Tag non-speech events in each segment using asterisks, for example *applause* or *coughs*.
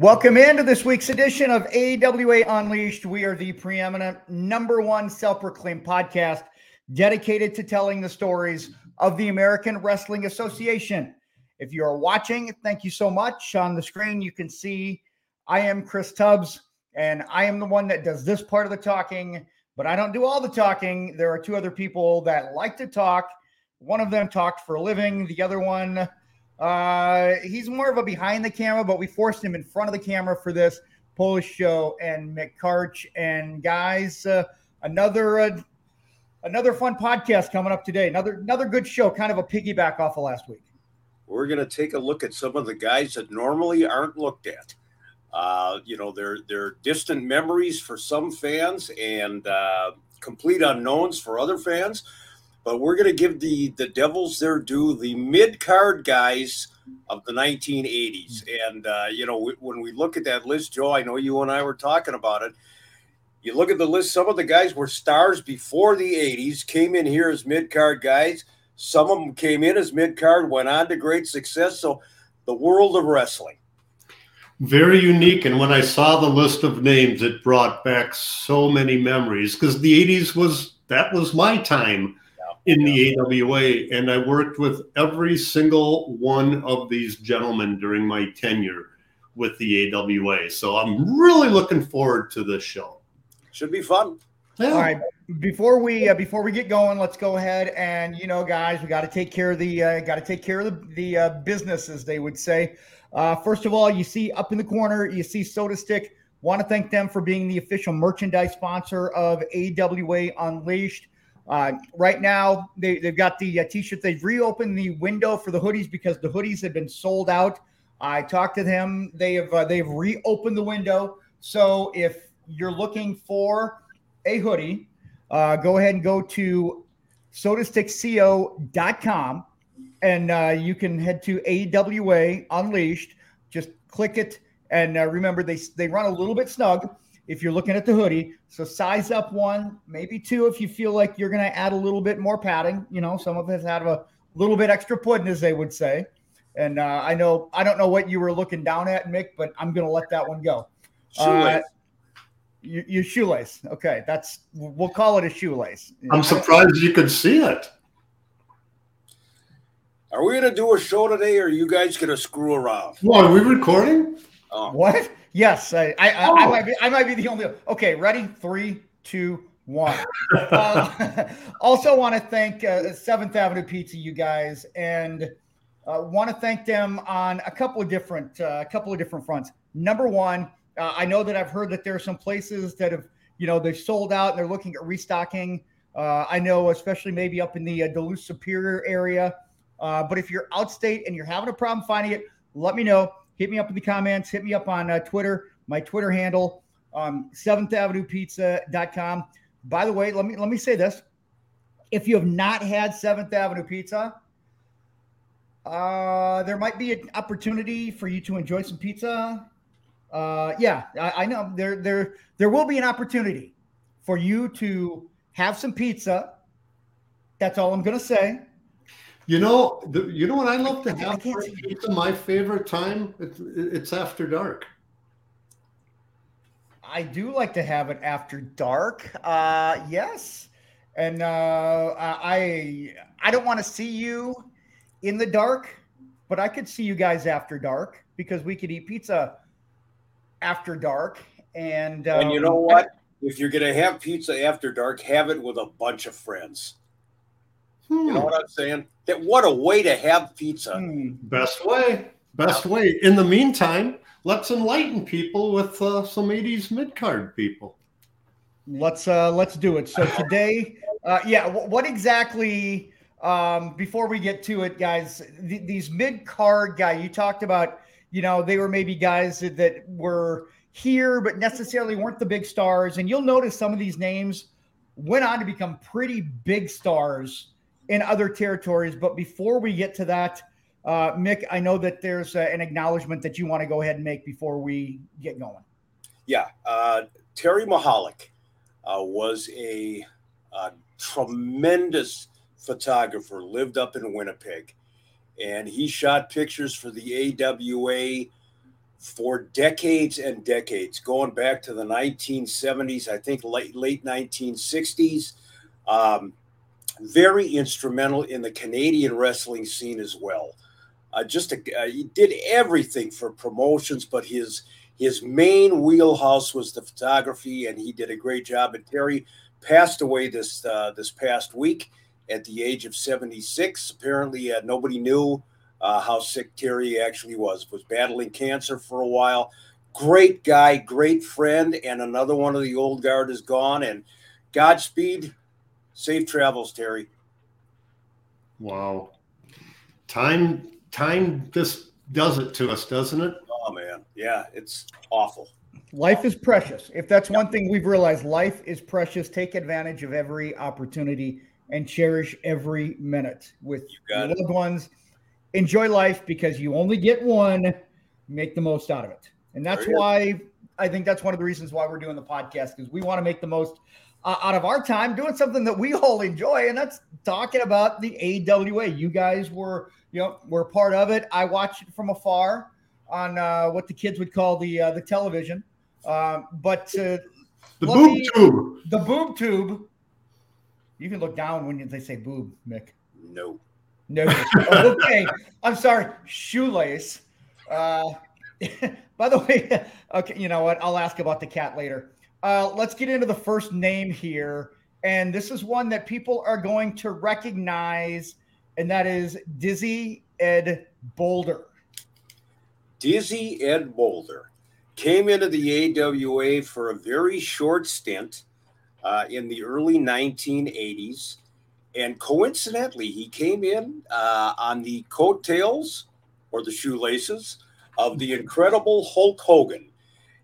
Welcome into this week's edition of AWA Unleashed. We are the preeminent number one self proclaimed podcast dedicated to telling the stories of the American Wrestling Association. If you are watching, thank you so much. On the screen, you can see I am Chris Tubbs, and I am the one that does this part of the talking, but I don't do all the talking. There are two other people that like to talk. One of them talked for a living, the other one uh, he's more of a behind the camera, but we forced him in front of the camera for this Polish show and Mick Karch. And guys, uh, another uh, another fun podcast coming up today. Another another good show, kind of a piggyback off of last week. We're going to take a look at some of the guys that normally aren't looked at. Uh, you know, they're they're distant memories for some fans and uh, complete unknowns for other fans but we're going to give the the Devils their due. The mid card guys of the 1980s, and uh, you know when we look at that list, Joe, I know you and I were talking about it. You look at the list; some of the guys were stars before the 80s, came in here as mid card guys. Some of them came in as mid card, went on to great success. So, the world of wrestling. Very unique. And when I saw the list of names, it brought back so many memories because the 80s was that was my time in the AWA, and I worked with every single one of these gentlemen during my tenure with the AWA. So I'm really looking forward to this show. Should be fun. Yeah. All right, before we uh, before we get going, let's go ahead and you know, guys, we got to take care of the uh, got to take care of the the uh, business, as they would say. Uh, first of all, you see up in the corner, you see Sotastick. Want to thank them for being the official merchandise sponsor of AWA Unleashed. Uh, right now, they, they've got the uh, t-shirt. They've reopened the window for the hoodies because the hoodies had been sold out. I talked to them. They have uh, they've reopened the window. So if you're looking for a hoodie, uh, go ahead and go to sotastickco.com and uh, you can head to AWA Unleashed. Just click it, and uh, remember they they run a little bit snug if you're looking at the hoodie. So size up one, maybe two if you feel like you're going to add a little bit more padding. You know, some of us have a little bit extra pudding, as they would say. And uh, I know I don't know what you were looking down at, Mick, but I'm going to let that one go. Shoelace. Uh, your, your shoelace. Okay, that's we'll call it a shoelace. I'm surprised you could see it. Are we going to do a show today, or are you guys going to screw around? Well, are we recording? Oh. What? Yes, I, I, oh. I, I, might be. I might be the only. Okay, ready? Three, two, one. *laughs* uh, *laughs* also, want to thank uh, Seventh Avenue Pizza, you guys, and uh, want to thank them on a couple of different, uh, a couple of different fronts. Number one, uh, I know that I've heard that there are some places that have, you know, they've sold out and they're looking at restocking. Uh, I know, especially maybe up in the Duluth Superior area. but if you're outstate and you're having a problem finding it, let me know hit me up in the comments. Hit me up on uh, Twitter. My Twitter handle, um, Seventh Avenue Pizza.com. By the way, let me let me say this: if you have not had Seventh Avenue Pizza, uh, there might be an opportunity for you to enjoy some pizza. Uh, yeah, I, I know there there there will be an opportunity for you to have some pizza. That's all I'm going to say. You know, the, you know what I love to have for pizza. My favorite time it's, it's after dark. I do like to have it after dark. Uh, yes, and uh, I I don't want to see you in the dark, but I could see you guys after dark because we could eat pizza after dark. And um, and you know what? If you're gonna have pizza after dark, have it with a bunch of friends. Hmm. You know what I'm saying? That what a way to have pizza. Hmm. Best way. Best way. In the meantime, let's enlighten people with uh, some 80s mid card people. Let's uh let's do it. So today, uh yeah, what exactly um before we get to it, guys, th- these mid card guy you talked about, you know, they were maybe guys that, that were here but necessarily weren't the big stars and you'll notice some of these names went on to become pretty big stars in other territories. But before we get to that, uh, Mick, I know that there's uh, an acknowledgement that you want to go ahead and make before we get going. Yeah. Uh, Terry Mahalik uh, was a, a, tremendous photographer, lived up in Winnipeg, and he shot pictures for the AWA for decades and decades, going back to the 1970s, I think late late 1960s. Um, very instrumental in the Canadian wrestling scene as well. Uh, just a, uh, he did everything for promotions, but his his main wheelhouse was the photography, and he did a great job. And Terry passed away this uh, this past week at the age of 76. Apparently, uh, nobody knew uh, how sick Terry actually was. Was battling cancer for a while. Great guy, great friend, and another one of the old guard is gone. And Godspeed, safe travels, Terry. Wow, time time this does it to us, doesn't it? Oh man, yeah, it's awful. Life is precious. If that's one thing we've realized, life is precious. Take advantage of every opportunity and cherish every minute with your loved ones. Enjoy life because you only get one. Make the most out of it. And that's why I think that's one of the reasons why we're doing the podcast because we want to make the most uh, out of our time doing something that we *laughs* all enjoy, and that's talking about the AWA. You guys were, you know, were part of it. I watched it from afar on uh, what the kids would call the uh, the television, um, but uh, the boob me, tube, the boob tube. You can look down when they say boob, Mick. No. No. okay. *laughs* I'm sorry. Shoelace. Uh, *laughs* by the way, okay, you know what? I'll ask about the cat later. Uh, let's get into the first name here. And this is one that people are going to recognize, and that is Dizzy Ed Boulder. Dizzy Ed Boulder came into the AWA for a very short stint uh, in the early 1980s. And coincidentally, he came in uh, on the coattails or the shoelaces of the incredible Hulk Hogan.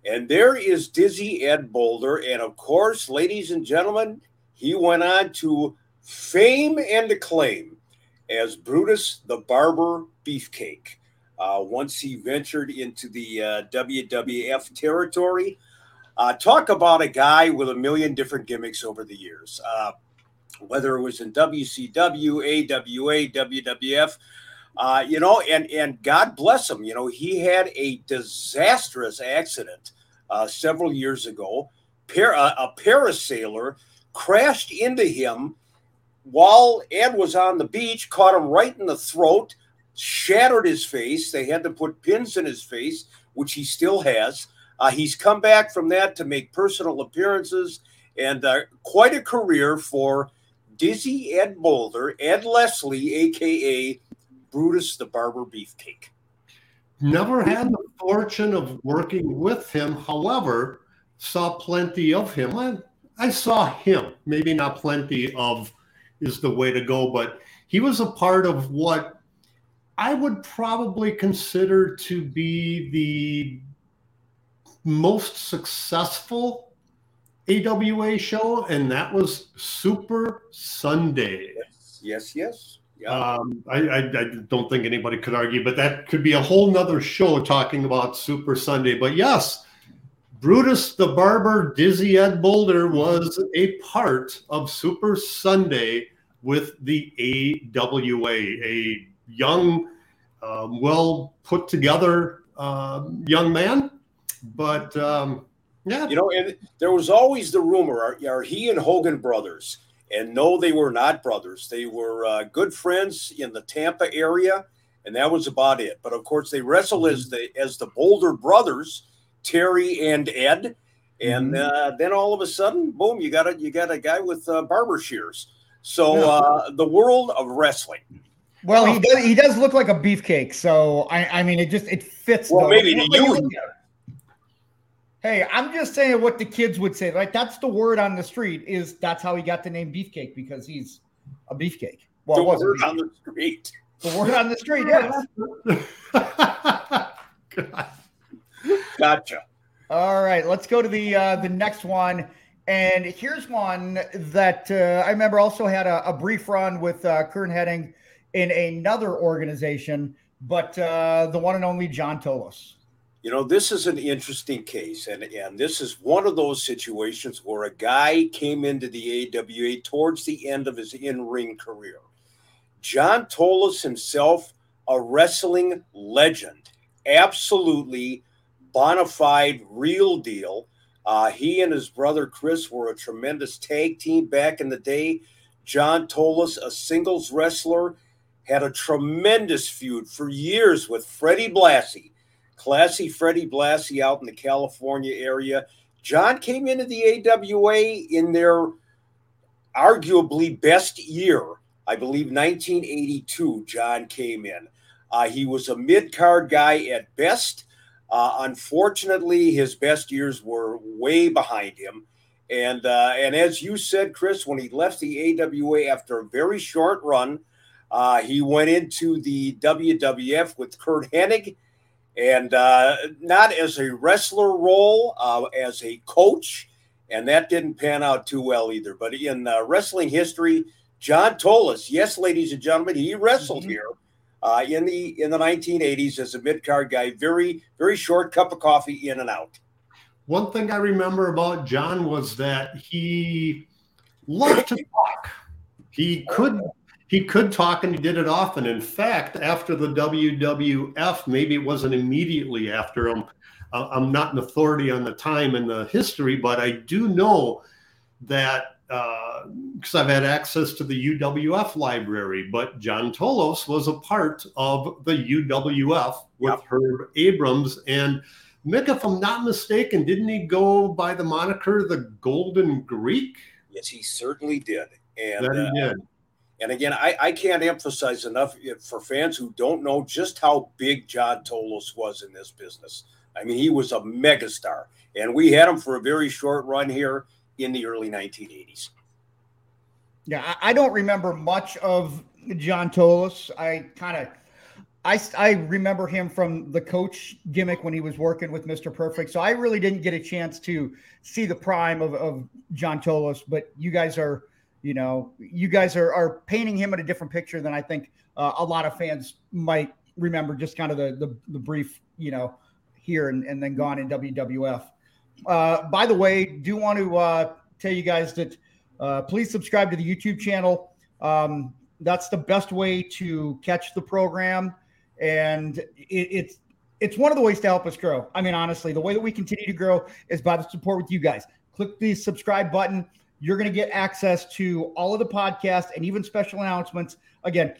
And there is Dizzy Ed Boulder. And of course, ladies and gentlemen, he went on to fame and acclaim as Brutus the Barber Beefcake. Uh, once he ventured into the uh, WWF territory, uh, talk about a guy with a million different gimmicks over the years. Uh, whether it was in WCW, AWA, WWF, uh, you know, and and God bless him, you know, he had a disastrous accident uh, several years ago. Par- uh, a parasailer crashed into him while Ed was on the beach, caught him right in the throat, shattered his face. They had to put pins in his face, which he still has. Uh, he's come back from that to make personal appearances and uh, quite a career for Dizzy Ed Boulder, Ed Leslie, aka Brutus the Barber Beefcake. Never had the fortune of working with him. However, saw plenty of him. I, I saw him. Maybe not plenty of is the way to go, but he was a part of what I would probably consider to be the most successful AWA show, and that was Super Sunday. Yes, yes, yes. Um, I, I, I, don't think anybody could argue, but that could be a whole nother show talking about Super Sunday. But yes, Brutus the Barber, Dizzy Ed Boulder was a part of Super Sunday with the AWA, a young, um, well put together uh, young man. But um, yeah. You know, and there was always the rumor are, are he and Hogan brothers? And no, they were not brothers. They were uh, good friends in the Tampa area, and that was about it. But of course, they wrestle as the as the Boulder brothers, Terry and Ed. And mm-hmm. uh, then all of a sudden, boom! You got a you got a guy with uh, barber shears. So uh, the world of wrestling. Well, he does. He does look like a beefcake. So I, I mean, it just it fits. Well, though. maybe to you. Hey, I'm just saying what the kids would say. Like that's the word on the street. Is that's how he got the name Beefcake because he's a beefcake. Well, the word on the street. The word on the street. Yes. *laughs* gotcha. All right, let's go to the uh, the next one. And here's one that uh, I remember also had a, a brief run with uh, Curt Hennig in another organization, but uh, the one and only John Tolos. You know, this is an interesting case, and, and this is one of those situations where a guy came into the AWA towards the end of his in ring career. John Tolos himself, a wrestling legend, absolutely bona fide, real deal. Uh, he and his brother Chris were a tremendous tag team back in the day. John Tolos, a singles wrestler, had a tremendous feud for years with Freddie Blassie, classy Freddie Blassie out in the California area. John came into the AWA in their arguably best year. I believe 1982, John came in. Uh, he was a mid card guy at best. Uh, unfortunately, his best years were way behind him. And uh, and as you said, Chris, when he left the AWA after a very short run, uh, he went into the WWF with Curt Hennig, and uh, not as a wrestler role, uh, as a coach, and that didn't pan out too well either. But in uh, wrestling history, John Tolos, yes, ladies and gentlemen, he wrestled mm-hmm. here uh, in the in the 1980s as a mid card guy. Very very short cup of coffee in and out. One thing I remember about John was that he loved to talk. He could he could talk and he did it often. In fact, after the WWF, maybe it wasn't immediately after him. Uh, I'm not an authority on the time and the history, but I do know that because uh, I've had access to the UWF library, but John Tolos was a part of the UWF with yep. Herb Abrams. And Mick, if I'm not mistaken, didn't he go by the moniker the Golden Greek? Yes, he certainly did. And that he uh, did. And again, I, I can't emphasize enough for fans who don't know just how big John Tolos was in this business. I mean, he was a megastar, and we had him for a very short run here in the early 1980s. Yeah, I don't remember much of John Tolos. I kind of, I, I remember him from the coach gimmick when he was working with Mr. Perfect. So I really didn't get a chance to see the prime of, of John Tolos, but you guys are, you know, you guys are, are painting him in a different picture than I think uh, a lot of fans might remember just kind of the, the, the brief, you know, here and, and then gone in WWF. Uh, by the way, do want to uh, tell you guys that uh, please subscribe to the YouTube channel. Um, that's the best way to catch the program, and it, it's it's one of the ways to help us grow. I mean, honestly, the way that we continue to grow is by the support with you guys. Click the subscribe button. You're going to get access to all of the podcasts and even special announcements. Again,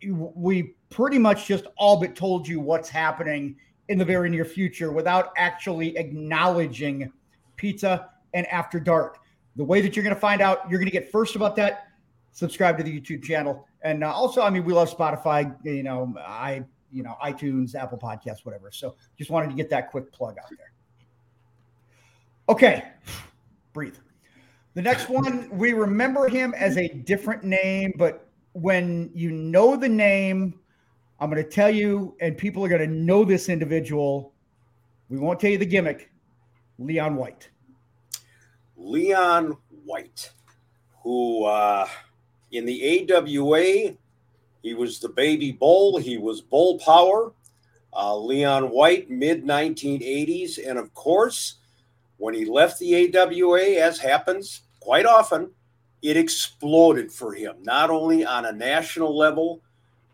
we pretty much just all but told you what's happening in the very near future without actually acknowledging pizza and after dark. The way that you're going to find out, you're going to get first about that. Subscribe to the YouTube channel, and uh, also, I mean, we love Spotify. You know, I, you know, iTunes, Apple Podcasts, whatever. So, just wanted to get that quick plug out there. Okay, breathe. The next one, we remember him as a different name, but when you know the name, I'm going to tell you, and people are going to know this individual. We won't tell you the gimmick. Leon White. Leon White, who uh, in the AWA, he was the baby bull. He was bull power. Uh, Leon White, mid 1980s. And of course, when he left the AWA, as happens quite often, it exploded for him, not only on a national level,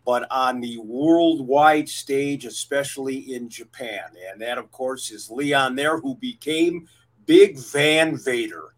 but on the worldwide stage, especially in Japan. And that, of course, is Leon there, who became Big Van Vader.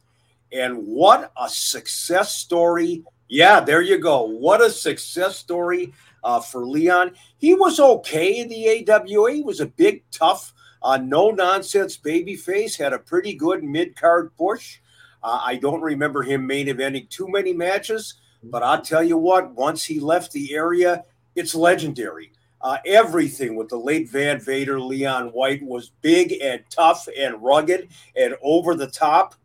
And what a success story. Yeah, there you go. What a success story uh, for Leon. He was okay in the AWA. He was a big, tough, uh, no nonsense baby face, had a pretty good mid card push. Uh, I don't remember him main eventing too many matches, but I'll tell you what, once he left the area, it's legendary. Uh, everything with the late Van Vader, Leon White was big and tough and rugged and over the top.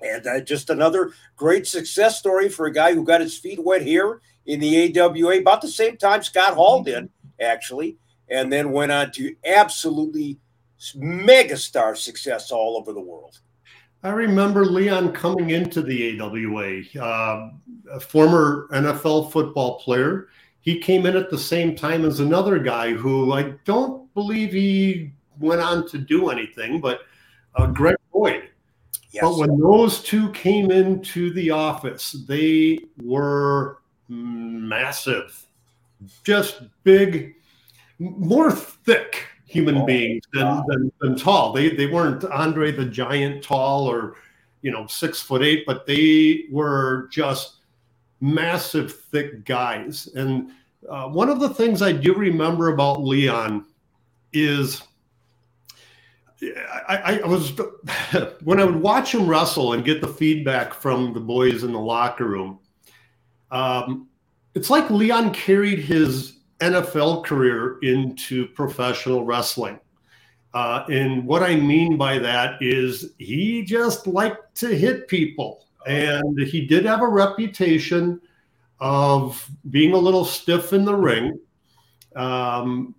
And uh, just another great success story for a guy who got his feet wet here in the AWA about the same time Scott Hall did, actually, and then went on to absolutely megastar success all over the world. I remember Leon coming into the AWA, uh, a former NFL football player he came in at the same time as another guy who I don't believe he went on to do anything, but uh, Greg Boyd. Yes. But when those two came into the office, they were massive, just big, more thick. Human oh, beings than, than, than tall. They they weren't Andre the Giant tall or you know six foot eight, but they were just massive, thick guys. And uh, one of the things I do remember about Leon is. I, I, was *laughs* when I would watch him wrestle and get the feedback from the boys in the locker room. Um, it's like Leon carried his NFL career into professional wrestling. Uh, and what I mean by that is he just liked to hit people. And he did have a reputation of being a little stiff in the ring. Um,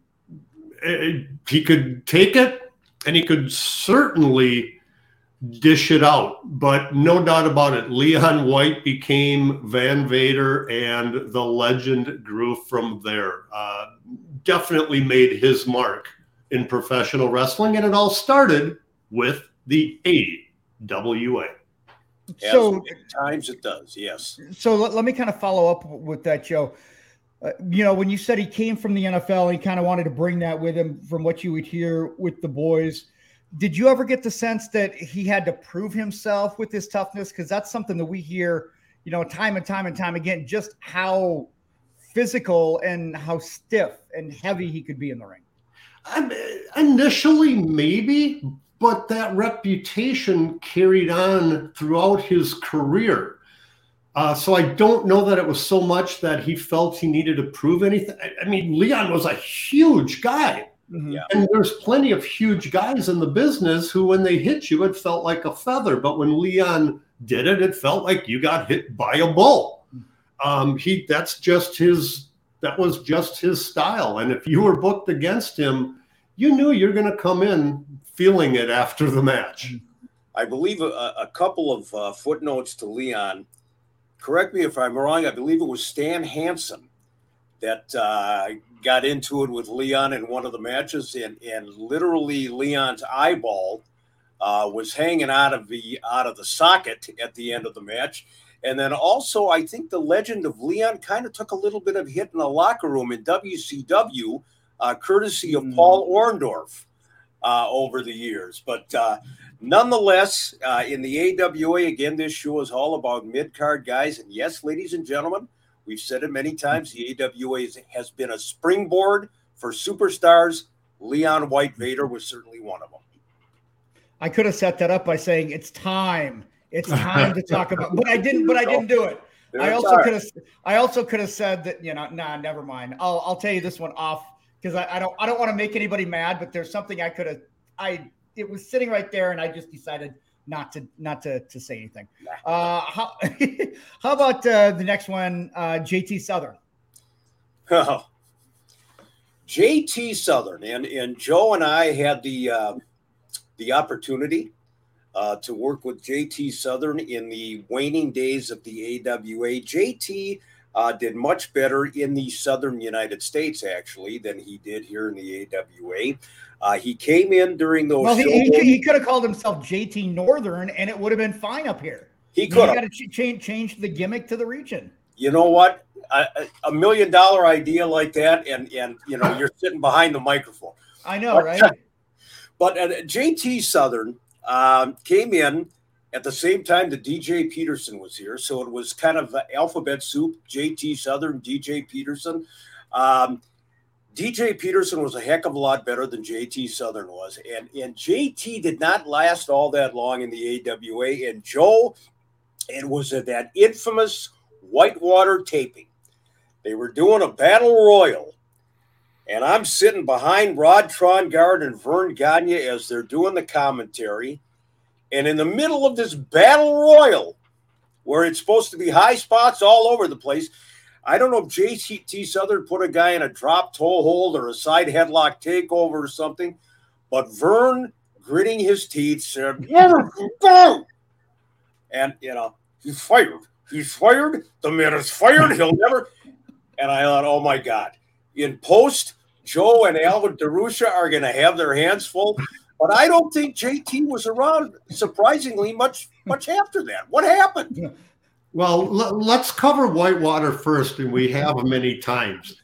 it, he could take it and he could certainly dish it out. But no doubt about it, Leon White became Van Vader, and the legend grew from there. Uh, definitely made his mark in professional wrestling, and it all started with the AWA. So times it does, yes. So let, let me kind of follow up with that, Joe. Uh, you know, when you said he came from the NFL, he kind of wanted to bring that with him from what you would hear with the boys did you ever get the sense that he had to prove himself with his toughness? Because that's something that we hear, you know, time and time and time again, just how physical and how stiff and heavy he could be in the ring. Um, initially, maybe, but that reputation carried on throughout his career. Uh, so I don't know that it was so much that he felt he needed to prove anything. I mean, Leon was a huge guy. Mm-hmm. Yeah. And there's plenty of huge guys in the business who, when they hit you, it felt like a feather. But when Leon did it, it felt like you got hit by a bull. Um, he that's just his that was just his style. And if you were booked against him, you knew you're going to come in feeling it after the match. I believe a, a couple of uh, footnotes to Leon. Correct me if I'm wrong. I believe it was Stan Hansen that uh, got into it with Leon in one of the matches, and and literally Leon's eyeball uh, was hanging out of the out of the socket at the end of the match. And then also, I think the legend of Leon kind of took a little bit of hit in the locker room in WCW, uh, courtesy of mm. Paul Orndorff uh, over the years. But uh, nonetheless, uh, in the AWA, again, this show is all about mid card guys. And yes, ladies and gentlemen, We've said it many times. The AWA has been a springboard for superstars. Leon White Vader was certainly one of them. I could have set that up by saying it's time. It's *laughs* time to talk about, but I didn't. But I didn't do it. I also could have. I also could have said that you know, nah, never mind. I'll I'll tell you this one off because I, I don't I don't want to make anybody mad. But there's something I could have. I it was sitting right there, and I just decided not to not to to say anything. Uh, how *laughs* how about uh, the next one, uh, JT Southern? Oh, JT Southern and and Joe and I had the uh, the opportunity uh, to work with JT Southern in the waning days of the AWA. JT uh, did much better in the southern United States actually than he did here in the AWA. Uh, he came in during those. Well, he, he, he, could have called himself JT Northern, and it would have been fine up here. He could have got to ch- change change the gimmick to the region. You know what? A, a, million dollar idea like that, and and you know you're sitting behind the microphone. I know, but, right? *laughs* But uh, JT Southern um, came in at the same time that DJ Peterson was here, so it was kind of alphabet soup. JT Southern, DJ Peterson. Um, DJ Peterson was a heck of a lot better than JT Southern was. And, and JT did not last all that long in the AWA. And Joe, it was at that infamous Whitewater taping. They were doing a battle royal. And I'm sitting behind Rod Trongard and Verne Gagne as they're doing the commentary. And in the middle of this battle royal, where it's supposed to be high spots all over the place, I don't know if JT Southern put a guy in a drop toe hold or a side headlock takeover or something, but Verne gritting his teeth, said, go! And, you know, he's fired. He's fired. The man is fired. He'll never. And I thought, oh my God. In post, Joe and Albert DeRusha are going to have their hands full. But I don't think JT was around, surprisingly, much much after that. What happened? *laughs* Well, l- let's cover Whitewater first, and we have many times.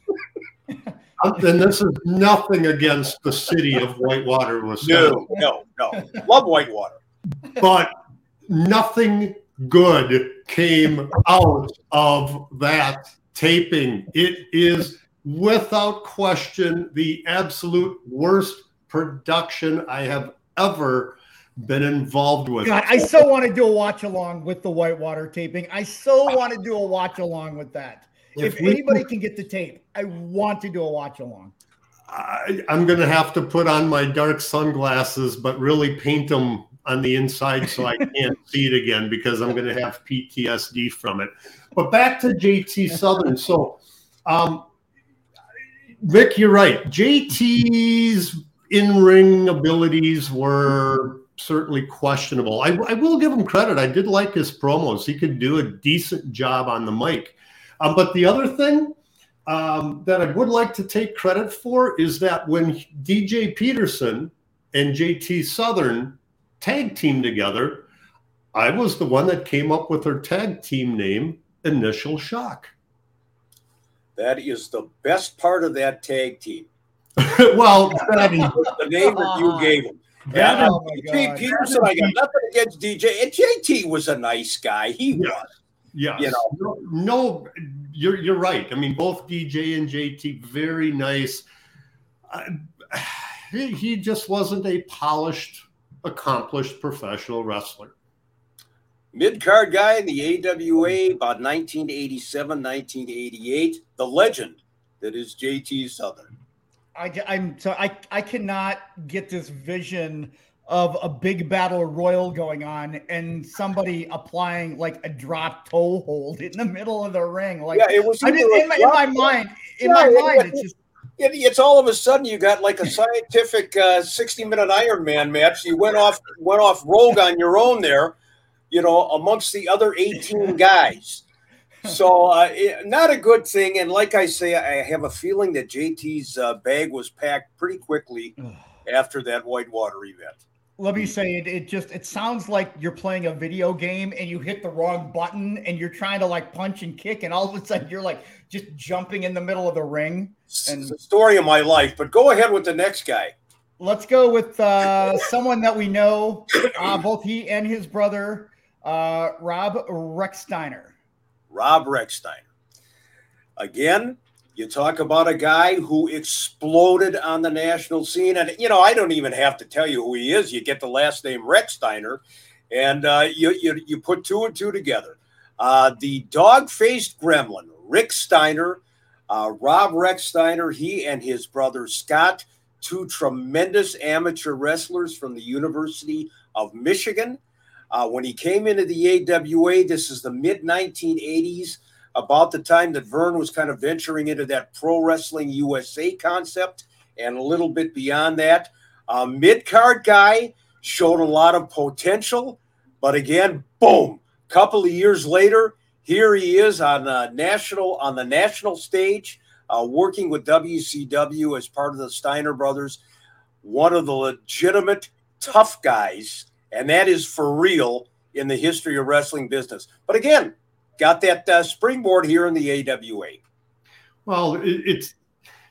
*laughs* Uh, and this is nothing against the city of Whitewater, Wisconsin. No, no, no. Love Whitewater. But nothing good came out of that taping. It is without question the absolute worst production I have ever been involved with. God, I so want to do a watch along with the Whitewater taping. I so want to do a watch along with that. If, if anybody can get the tape, I want to do a watch along. I, am going to have to put on my dark sunglasses, but really paint them on the inside so I *laughs* can't see it again because I'm going to have PTSD from it. But back to JT Southern. So, um, Vic, you're right. JT's in ring abilities were certainly questionable. I, I, will give him credit. I did like his promos. He could do a decent job on the mic. Um, but the other thing um, that I would like to take credit for is that when DJ Peterson and JT Southern tag team together, I was the one that came up with their tag team name, Initial Shock. That is the best part of that tag team. *laughs* well, *laughs* the name that you *laughs* gave him. Yeah, oh Peterson, I got nothing against DJ. And JT was a nice guy. He yeah. was. Yeah, you know, no, no, you're you're right. I mean, both DJ and JT very nice. Uh, *sighs* he, he just wasn't a polished, accomplished professional wrestler. Mid card guy in the AWA about 1987, 1988. The legend that is JT Southern. I, I'm so I I cannot get this vision of a big battle royal going on and somebody applying like a drop toe hold in the middle of the ring. Like, yeah, it was I mean, in, my, in my mind, in yeah, my it, mind, it's just. it's all of a sudden you got like a scientific uh, 60 minute Iron Man match. You went off went off rogue on your own there, you know, amongst the other 18 guys. So uh, it, not a good thing. And like I say, I have a feeling that JT's uh, bag was packed pretty quickly after that Whitewater event. Let me say it, it just it sounds like you're playing a video game and you hit the wrong button and you're trying to like punch and kick and all of a sudden you're like just jumping in the middle of the ring and it's the story of my life but go ahead with the next guy. Let's go with uh, someone that we know uh, both he and his brother uh, rob rechsteiner rob rechsteiner again you talk about a guy who exploded on the national scene. And, you know, I don't even have to tell you who he is. You get the last name Rechsteiner, and uh, you, you, you put two and two together. Uh, the dog faced gremlin, Rick Steiner, uh, Rob Rechsteiner, he and his brother Scott, two tremendous amateur wrestlers from the University of Michigan. Uh, when he came into the AWA, this is the mid 1980s about the time that Verne was kind of venturing into that pro wrestling USA concept and a little bit beyond that. Uh, Mid card guy showed a lot of potential, but again, boom, couple of years later, here he is on uh, national on the national stage, uh, working with WCW as part of the Steiner brothers, one of the legitimate tough guys, and that is for real in the history of wrestling business. But again, got that uh, springboard here in the AWA. Well, it's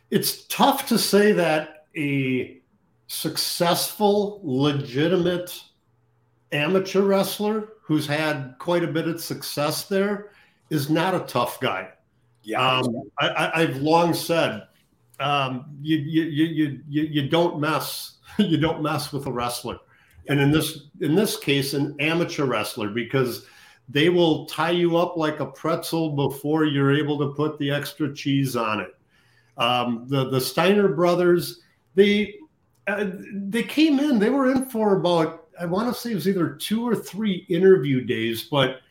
it's tough to say that a successful, legitimate amateur wrestler who's had quite a bit of success there is not a tough guy. Yeah, um, I, have long said um, you, you, you you you don't mess *laughs* you don't mess with a wrestler, and in this in this case, an amateur wrestler because they will tie you up like a pretzel before you're able to put the extra cheese on it. Um, the the Steiner brothers, they uh, they came in. They were in for about I want to say it was either two or three interview days, but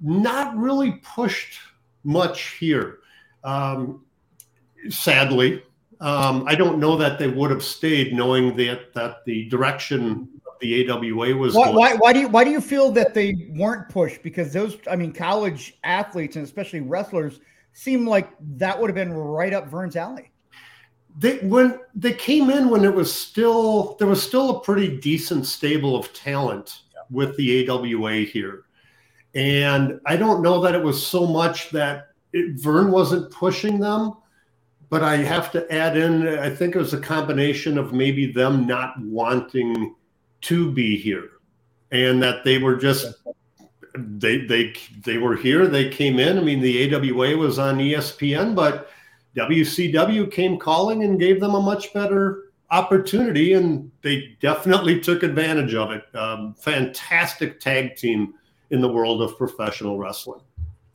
not really pushed much here. Um, sadly, um, I don't know that they would have stayed, knowing that that the direction the AWA was. Why, why, why, do you why do you feel that they weren't pushed? Because those, I mean, college athletes and especially wrestlers seem like that would have been right up Verne's alley. They when they came in when it was still there was still a pretty decent stable of talent yeah. with the AWA here, and I don't know that it was so much that it, Verne wasn't pushing them but I have to add in, I think it was a combination of maybe them not wanting to be here and that they were just they they they were here they came in. I mean the awa was on espn but wcw came calling and gave them a much better opportunity and they definitely took advantage of it. Um, fantastic tag team in the world of professional wrestling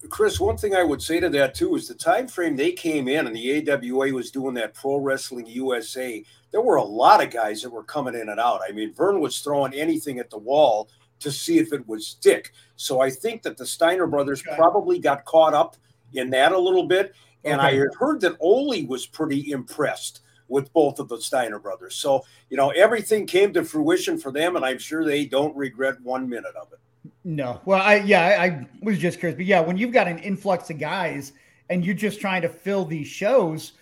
Chris, one thing I would say to that too is the time frame they came in and the AWA was doing that Pro Wrestling USA. There were a lot of guys that were coming in and out. I mean, Verne was throwing anything at the wall to see if it would stick. So I think that the Steiner brothers okay. probably got caught up in that a little bit. And okay. I heard that Ole was pretty impressed with both of the Steiner brothers. So, you know, everything came to fruition for them, and I'm sure they don't regret one minute of it. No. Well, I yeah, I, I, was just curious, but yeah, when you've got an influx of guys and you're just trying to fill these shows,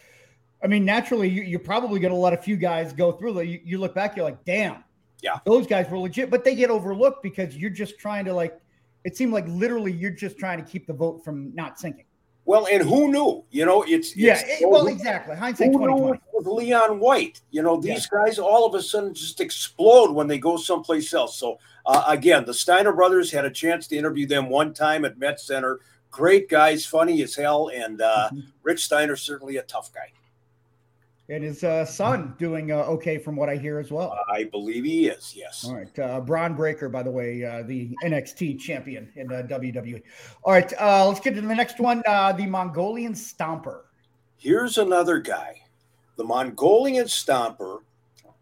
I mean, naturally, you, are probably going to let a few guys go through. You, you look back, you're like, damn, yeah, those guys were legit, but they get overlooked because you're just trying to like. It seemed like literally you're just trying to keep the vote from not sinking. Well, and who knew? You know, it's, it's yeah. It, well, exactly. Hindsight twenty twenty. With Leon White, you know, these yeah. guys all of a sudden just explode when they go someplace else. So uh, again, the Steiner brothers had a chance to interview them one time at Met Center. Great guys, funny as hell, and uh, mm-hmm. *laughs* Rick Steiner certainly a tough guy. And his uh, son doing uh, okay from what I hear as well. I believe he is. Yes. All right. Uh, Bron Breakker, by the way, uh, the NXT champion in uh, WWE. All right. Uh, let's get to the next one. Uh, the Mongolian Stomper. Here's another guy. The Mongolian Stomper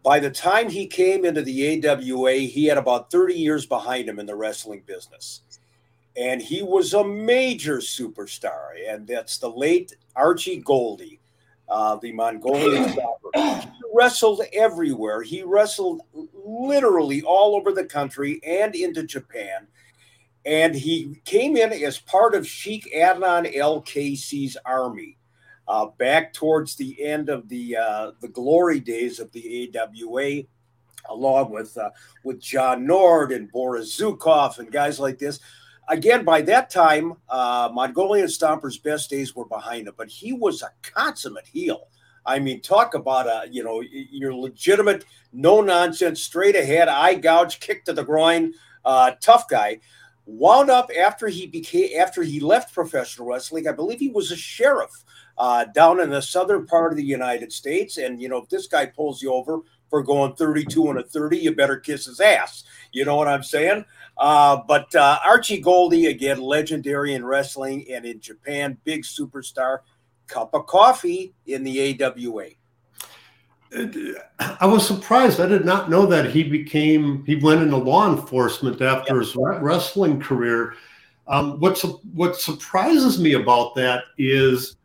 by the time he came into the AWA, he had about 30 years behind him in the wrestling business. And he was a major superstar. And that's the late Archie Gouldie, uh, the Mongolian *clears throat* He wrestled everywhere. He wrestled literally all over the country and into Japan. And he came in as part of Sheik Adnan El-Kaissy's army uh, back towards the end of the uh, the glory days of the AWA, along with uh, with John Nord and Boris Zhukov and guys like this. Again, by that time, uh, Mongolian Stomper's best days were behind him, but he was a consummate heel. I mean, talk about a you know your legitimate, no nonsense, straight ahead, eye gouge, kick to the groin, uh, tough guy. Wound up after he became after he left professional wrestling. I believe he was a sheriff uh, down in the southern part of the United States. And, you know, if this guy pulls you over for going 32 and a 30, you better kiss his ass. You know what I'm saying? Uh, but uh, Archie Gouldie, again, legendary in wrestling and in Japan, big superstar, cup of coffee in the AWA. I was surprised. I did not know that he became, he went into law enforcement after yep. his wrestling career. Um, what's, what surprises me about that is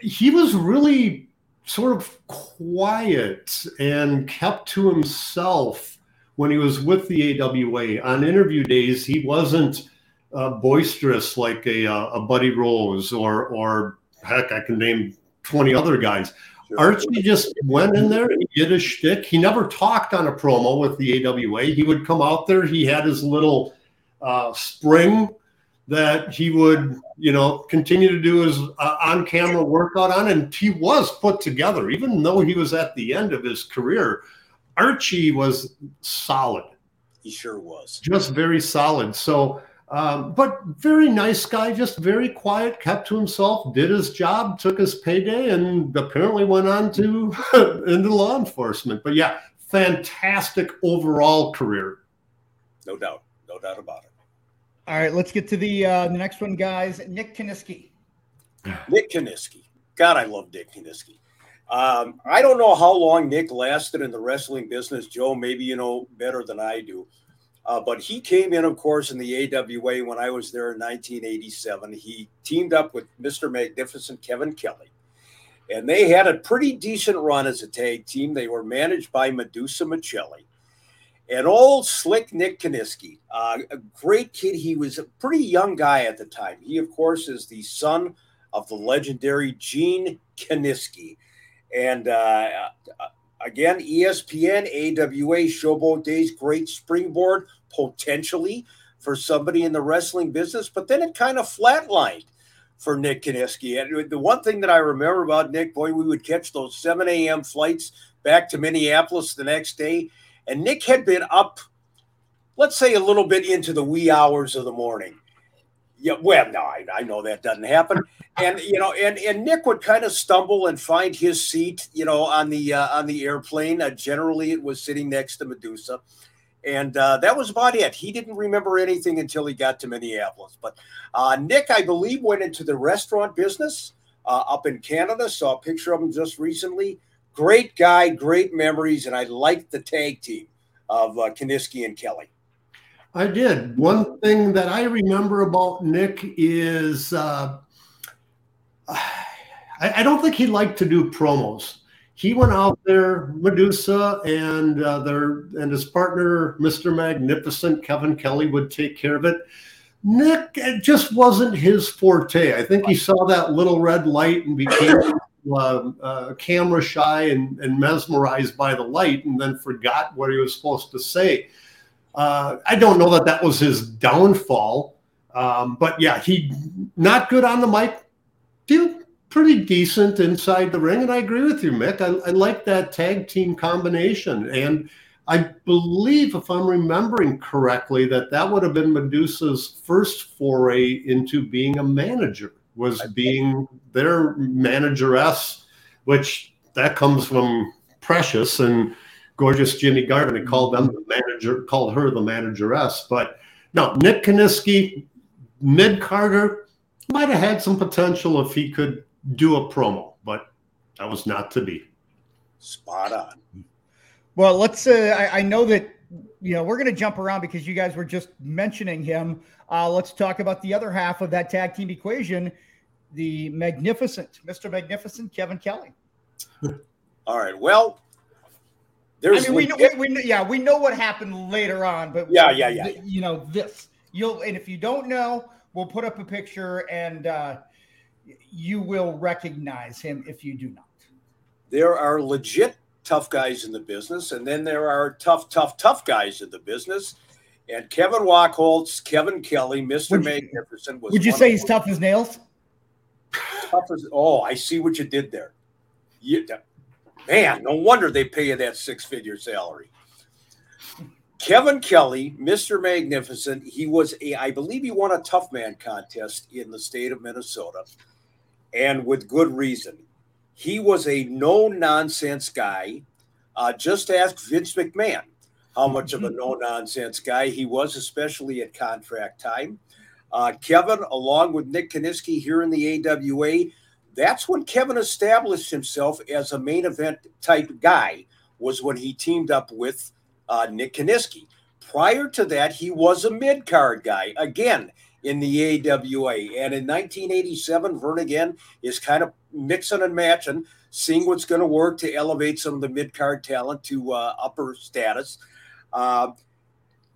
he was really sort of quiet and kept to himself when he was with the AWA. On interview days, he wasn't uh, boisterous like a, uh, a Buddy Rose or, or heck, I can name 20 other guys. Sure. Archie just went in there and he did his shtick. He never talked on a promo with the AWA. He would come out there. He had his little uh, spring that he would, you know, continue to do his uh, on-camera workout on, and he was put together, even though he was at the end of his career. Archie was solid. He sure was. Just very solid. So, um, but very nice guy, just very quiet, kept to himself, did his job, took his payday, and apparently went on to *laughs* into law enforcement. But yeah, fantastic overall career. No doubt, no doubt about it. All right, let's get to the uh, the next one, guys. Nick Kiniski. Nick Kiniski. God, I love Nick Kiniski. Um, I don't know how long Nick lasted in the wrestling business, Joe. Maybe you know better than I do. Uh, but he came in, of course, in the AWA when I was there in 1987. He teamed up with Mr. Magnificent Kevin Kelly, and they had a pretty decent run as a tag team. They were managed by Medusa Miceli and old slick Nick Kiniski, uh, a great kid. He was a pretty young guy at the time. He, of course, is the son of the legendary Gene Kiniski. And uh, uh again, ESPN, AWA, Showboat Days, great springboard potentially for somebody in the wrestling business. But then it kind of flatlined for Nick Kiniski. And the one thing that I remember about Nick, boy, we would catch those 7 a.m. flights back to Minneapolis the next day. And Nick had been up, let's say, a little bit into the wee hours of the morning. Yeah, well, no, I, I know that doesn't happen. *laughs* And you know, and and Nick would kind of stumble and find his seat, you know, on the uh, on the airplane. Uh, generally, it was sitting next to Medusa, and uh, that was about it. He didn't remember anything until he got to Minneapolis. But uh, Nick, I believe, went into the restaurant business uh, up in Canada. Saw a picture of him just recently. Great guy, great memories, and I liked the tag team of uh, Kiniski and Kelly. I did. One thing that I remember about Nick is uh, I, I, don't think he liked to do promos. He went out there, Medusa and uh, their and his partner, Mr. Magnificent, Kevin Kelly, would take care of it. Nick, it just wasn't his forte. I think he saw that little red light and became *laughs* uh, uh, camera shy and, and mesmerized by the light, and then forgot what he was supposed to say. Uh, I don't know that that was his downfall, um, but yeah, he not good on the mic. Dude, pretty decent inside the ring, and I agree with you, Mick. I, I like that tag team combination, and I believe, if I'm remembering correctly, that that would have been Medusa's first foray into being a manager, was being their manageress, which that comes from Precious and gorgeous Jimmy Garvin and called them the manager, called her the manageress. But no, Nick Kiniski, mid Carter, might have had some potential if he could do a promo, but that was not to be. Spot on. Well, let's. Uh, I, I know that you know we're going to jump around because you guys were just mentioning him. Uh, let's talk about the other half of that tag team equation, the magnificent Mr. Magnificent Kevin Kelly. *laughs* All right. Well, there's I mean, we know, we, we, yeah, we know what happened later on, but yeah, yeah, yeah. You know this. You'll and if you don't know, we'll put up a picture and uh, you will recognize him if you do not. There are legit tough guys in the business, and then there are tough, tough, tough guys in the business. And Kevin Wachholz, Kevin Kelly, Mister Magnificent was. Would you say he's tough as nails? Tough as oh, I see what you did there. You, Man, no wonder they pay you that six figure salary. Kevin Kelly, Mr. Magnificent, he was a, I believe he won a tough man contest in the state of Minnesota, and with good reason. He was a no nonsense guy. Uh, just ask Vince McMahon how much of a *laughs* no nonsense guy he was, especially at contract time. Uh, Kevin, along with Nick Kiniski here in the AWA, that's when Kevin established himself as a main event type guy, was when he teamed up with uh, Nick Kiniski. Prior to that, he was a mid card guy again in the AWA. And in 1987, Verne Gagne is kind of mixing and matching, seeing what's going to work to elevate some of the mid card talent to uh, upper status. Uh,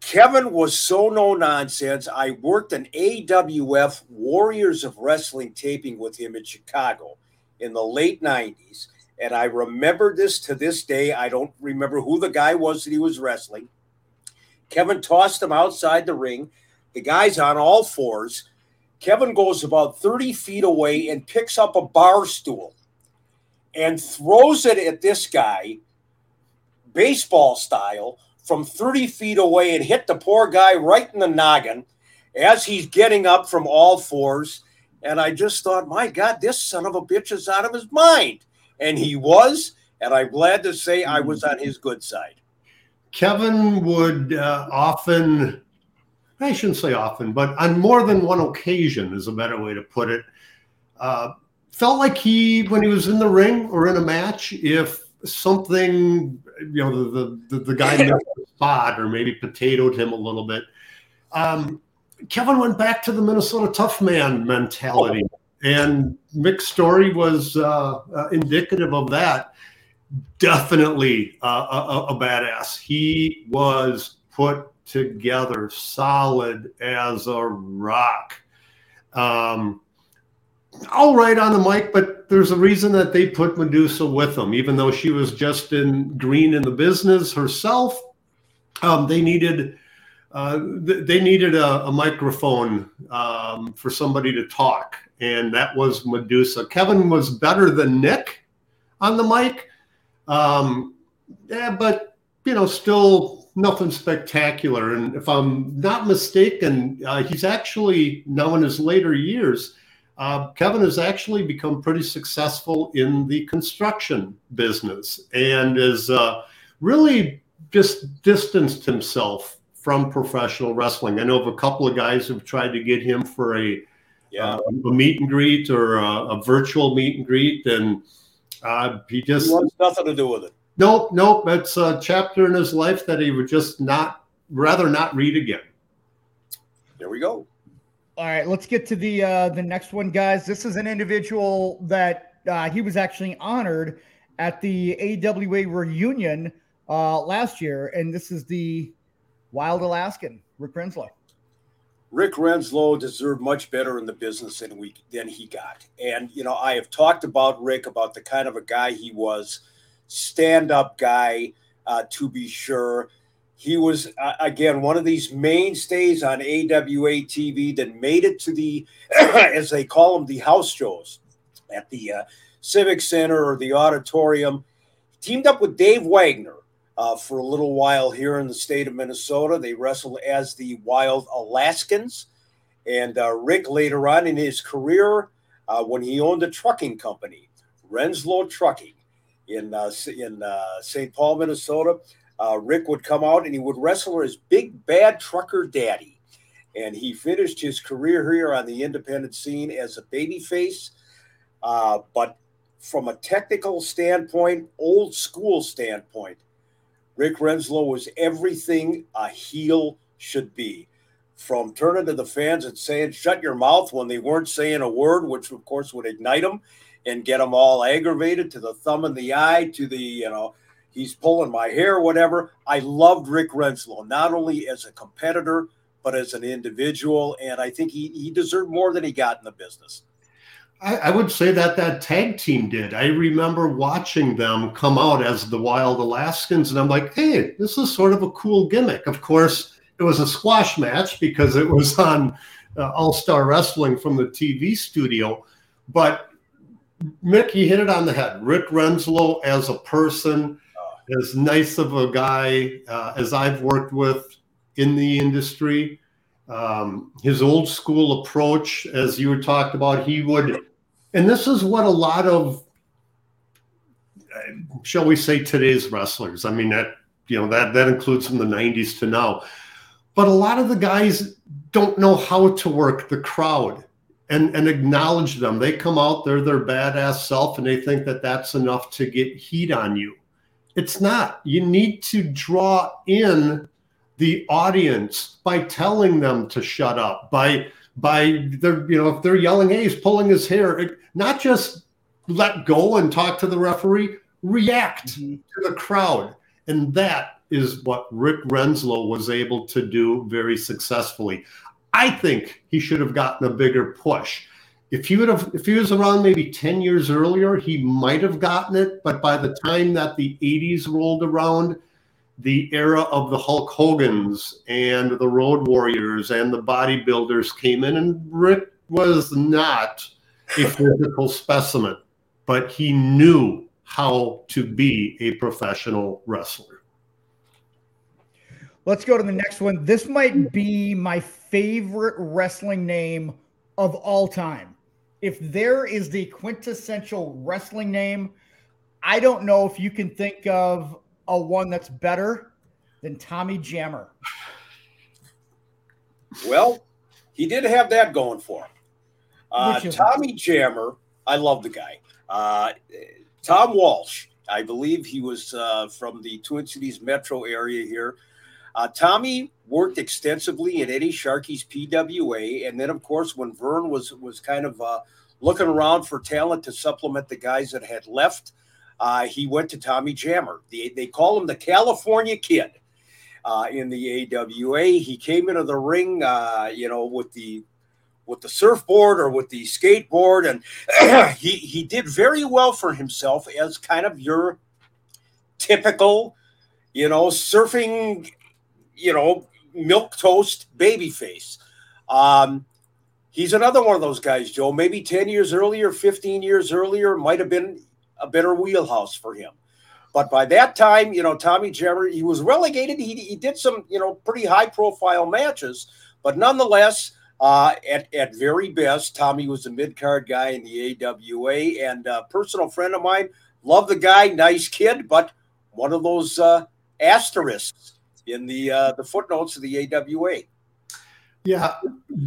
Kevin was so no nonsense. I worked an AWF Warriors of Wrestling taping with him in Chicago in the late 90s. And I remember this to this day. I don't remember who the guy was that he was wrestling. Kevin tossed him outside the ring. The guy's on all fours. Kevin goes about 30 feet away and picks up a bar stool and throws it at this guy, baseball style from 30 feet away and hit the poor guy right in the noggin as he's getting up from all fours. And I just thought, my God, this son of a bitch is out of his mind. And he was. And I'm glad to say I was on his good side. Kevin would uh, often, I shouldn't say often, but on more than one occasion is a better way to put it, uh, felt like he, when he was in the ring or in a match, if something, you know, the the, the guy missed *laughs* the spot or maybe potatoed him a little bit. Um, Kevin went back to the Minnesota tough man mentality, and Mick's story was uh, uh, indicative of that. Definitely uh, a, a badass. He was put together solid as a rock. Um, all right on the mic, but there's a reason that they put Medusa with them, even though she was just in green in the business herself. Um, they needed uh, th- they needed a, a microphone um, for somebody to talk, and that was Medusa. Kevin was better than Nick on the mic, um, yeah, but you know, still nothing spectacular. And if I'm not mistaken, uh, he's actually now in his later years. Uh, Kevin has actually become pretty successful in the construction business and is uh, really just distanced himself from professional wrestling. I know of a couple of guys who've tried to get him for a yeah. uh, a meet and greet or a, a virtual meet and greet, and uh, he just he wants nothing to do with it. Nope, nope. It's a chapter in his life that he would just not rather not read again. There we go. All right, let's get to the uh, the next one, guys. This is an individual that uh, he was actually honored at the AWA reunion uh, last year, and this is the Wild Alaskan, Rick Renslow. Rick Renslow deserved much better in the business than we than he got. And you know, I have talked about Rick about the kind of a guy he was, stand-up guy, uh, to be sure. He was uh, again one of these mainstays on AWA TV that made it to the, *clears throat* as they call them, the house shows at the uh, Civic Center or the auditorium. Teamed up with Dave Wagner, uh, for a little while here in the state of Minnesota. They wrestled as the Wild Alaskans. And uh, Rick, later on in his career, uh, when he owned a trucking company, Renslow Trucking, in, uh, in uh, St. Paul, Minnesota, uh, Rick would come out and he would wrestle as Big Bad Trucker Daddy. And he finished his career here on the independent scene as a babyface. but from a technical standpoint, old school standpoint, Rick Renslow was everything a heel should be. From turning to the fans and saying, shut your mouth when they weren't saying a word, which of course would ignite them and get them all aggravated, to the thumb in the eye, to the, you know, he's pulling my hair, whatever. I loved Rick Renslow, not only as a competitor, but as an individual. And I think he, he deserved more than he got in the business. I, I, would say that that tag team did. I remember watching them come out as the Wild Alaskans, and I'm like, hey, this is sort of a cool gimmick. Of course, it was a squash match because it was on uh, All Star Wrestling from the TV studio. But Mick, he hit it on the head. Rick Renslow, as a person, as nice of a guy uh, as I've worked with in the industry. Um, his old school approach, as you were talked about, he would and this is what a lot of shall we say today's wrestlers i mean that you know that that includes from the 90s to now but a lot of the guys don't know how to work the crowd and and acknowledge them. They come out they're their badass self and they think that that's enough to get heat on you. It's not. You need to draw in the audience by telling them to shut up by by they're you know if they're yelling hey he's pulling his hair not just let go and talk to the referee react mm-hmm. to the crowd. And that is what rick renslow was able to do very successfully i think he should have gotten a bigger push if he would have if he was around maybe 10 years earlier he might have gotten it but by the time that the 80s rolled around the era of the Hulk Hogan's and the Road Warriors and the bodybuilders came in, and Rick was not a physical specimen, but he knew how to be a professional wrestler. Let's go to the next one. This might be my favorite wrestling name of all time. If there is the quintessential wrestling name, I don't know if you can think of a one that's better than Tommy Jammer? Well, he did have that going for him. Uh, Tommy Jammer, I love the guy. Uh, Tom Walsh, I believe he was uh, from the Twin Cities metro area here. Uh, Tommy worked extensively at Eddie Sharkey's PWA, and then, of course, when Verne was was kind of uh, looking around for talent to supplement the guys that had left, uh, he went to Tommy Jammer. They, they call him the California Kid uh, in the AWA. He came into the ring, uh, you know, with the with the surfboard or with the skateboard, and *clears throat* he he did very well for himself as kind of your typical, you know, surfing, you know, milk toast babyface. Um, he's another one of those guys, Joe. Maybe 10 years earlier, 15 years earlier, might have been a better wheelhouse for him. But by that time, you know, Tommy Jammer, he was relegated. He, he did some, you know, pretty high profile matches, but nonetheless, uh, at, at very best, Tommy was a mid card guy in the AWA and a personal friend of mine. Love the guy, nice kid, but one of those uh, asterisks in the uh, the footnotes of the AWA. Yeah,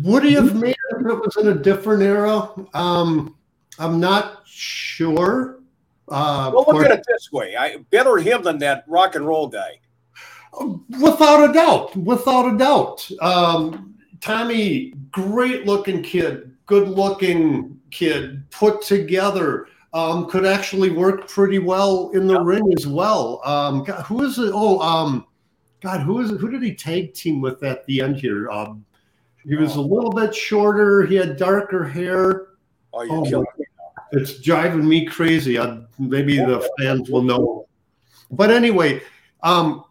would he have made it if it was in a different era? Um, I'm not sure. Uh, well, look at it this way: I better him than that rock and roll guy. Without a doubt, without a doubt. Um, Tommy, great looking kid, good looking kid, put together. Um, could actually work pretty well in the yeah. ring as well. Um, who is it? Oh, um, God, who is? Who did he tag team with at the end here? Um, he was a little bit shorter. He had darker hair. Oh, you're oh, killing me. It's driving me crazy. I, maybe the fans will know. But anyway, um,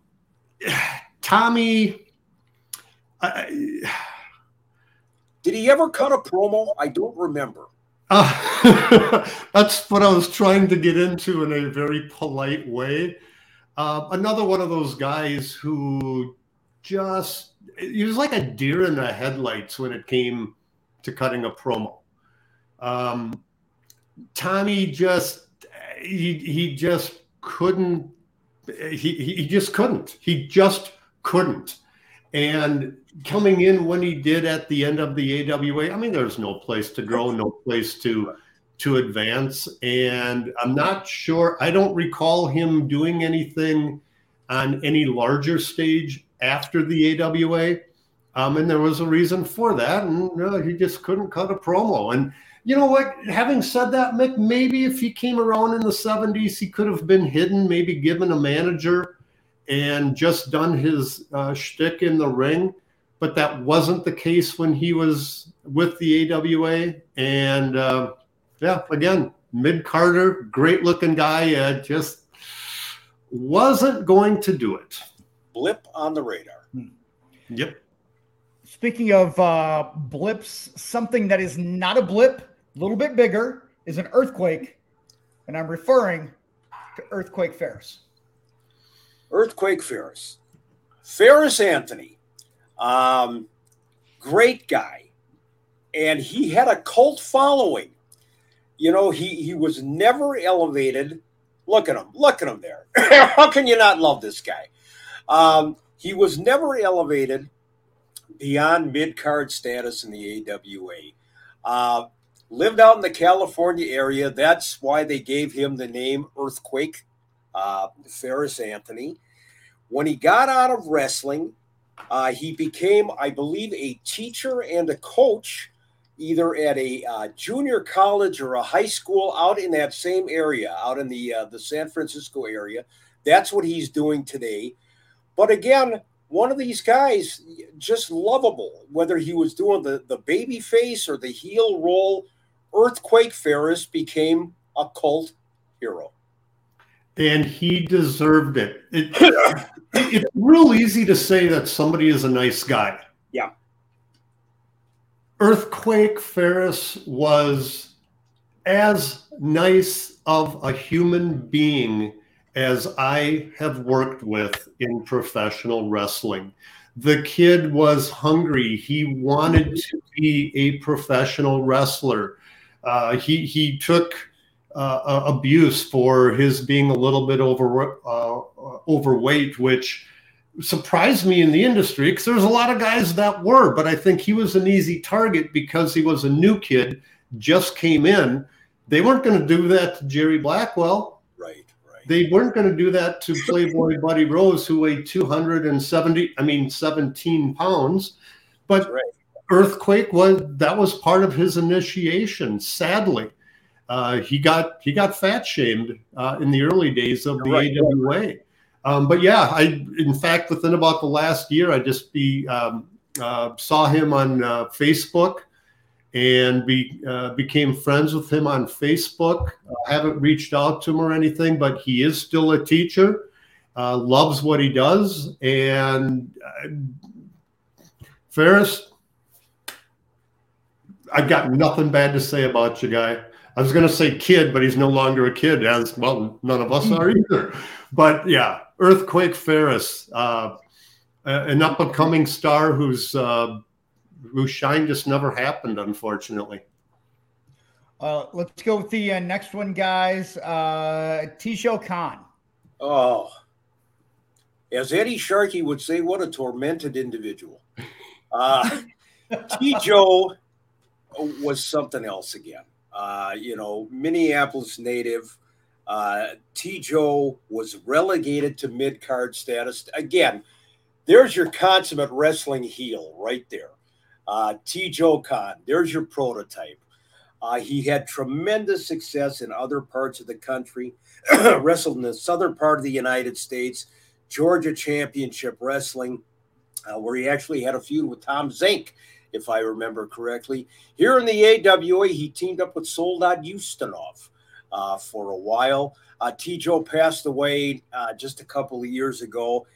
Tommy. I, Did he ever cut a promo? I don't remember. Uh, *laughs* that's what I was trying to get into in a very polite way. Uh, another one of those guys who just he was like a deer in the headlights when it came to cutting a promo. Um, Tommy just he he just couldn't he he just couldn't he just couldn't and coming in when he did at the end of the AWA I mean there's no place to grow no place to to advance and I'm not sure I don't recall him doing anything on any larger stage after the AWA um, and there was a reason for that and uh, he just couldn't cut a promo and you know what? Having said that, Mick, maybe if he came around in the 70s, he could have been hidden, maybe given a manager and just done his uh, shtick in the ring. But that wasn't the case when he was with the AWA. And uh, yeah, again, mid Carter, great looking guy, uh, just wasn't going to do it. Blip on the radar. Hmm. Yep. Speaking of uh, blips, something that is not a blip a little bit bigger, is an earthquake, and I'm referring to Earthquake Ferris. Earthquake Ferris. Ferris Anthony, um, great guy. And he had a cult following. You know, he, he was never elevated. Look at him. Look at him there. *laughs* How can you not love this guy? Um, he was never elevated beyond mid card status in the AWA. Uh, lived out in the California area. That's why they gave him the name Earthquake, uh, Ferris Anthony. When he got out of wrestling, uh, he became, I believe, a teacher and a coach, either at a uh, junior college or a high school out in that same area, out in the uh, the San Francisco area. That's what he's doing today. But again, one of these guys, just lovable, whether he was doing the the baby face or the heel role Earthquake Ferris became a cult hero. And he deserved it. it it's real easy to say that somebody is a nice guy. Earthquake Ferris was as nice of a human being as I have worked with in professional wrestling. The kid was hungry. He wanted to be a professional wrestler. Uh, he he took uh, abuse for his being a little bit over uh, overweight, which surprised me in the industry because there was a lot of guys that were, but I think he was an easy target because he was a new kid, just came in. They weren't going to do that to Jerry Blackwell. Right, right. They weren't going to do that to Playboy Buddy Rose, who weighed 270, I mean, 17 pounds. But right earthquake was that was part of his initiation. Sadly, uh, he got he got fat shamed uh, in the early days of the right. AWA. Um, but yeah, I in fact within about the last year, I just be um, uh, saw him on uh, Facebook and be uh, became friends with him on Facebook. I haven't reached out to him or anything, but he is still a teacher. Uh, loves what he does and Ferris, I've got nothing bad to say about you, guy. I was going to say kid, but he's no longer a kid, as well, none of us are either. But yeah, Earthquake Ferris, uh, an up and coming star who's uh, whose shine just never happened, unfortunately. Uh, let's go with the uh, next one, guys. Uh, Teijo Khan. Oh, as Eddie Sharkey would say, what a tormented individual. Uh, *laughs* Teijo was something else again. Uh, you know, Minneapolis native. Uh, Teijo was relegated to mid card status. Again, there's your consummate wrestling heel right there. Uh, Teijo Khan, there's your prototype. Uh, he had tremendous success in other parts of the country, *clears throat* wrestled in the southern part of the United States, Georgia Championship Wrestling, uh, where he actually had a feud with Tom Zenk, if I remember correctly. Here in the AWA, he teamed up with Soldat Ustinov uh, for a while. Uh, Teijo passed away uh, just a couple of years ago.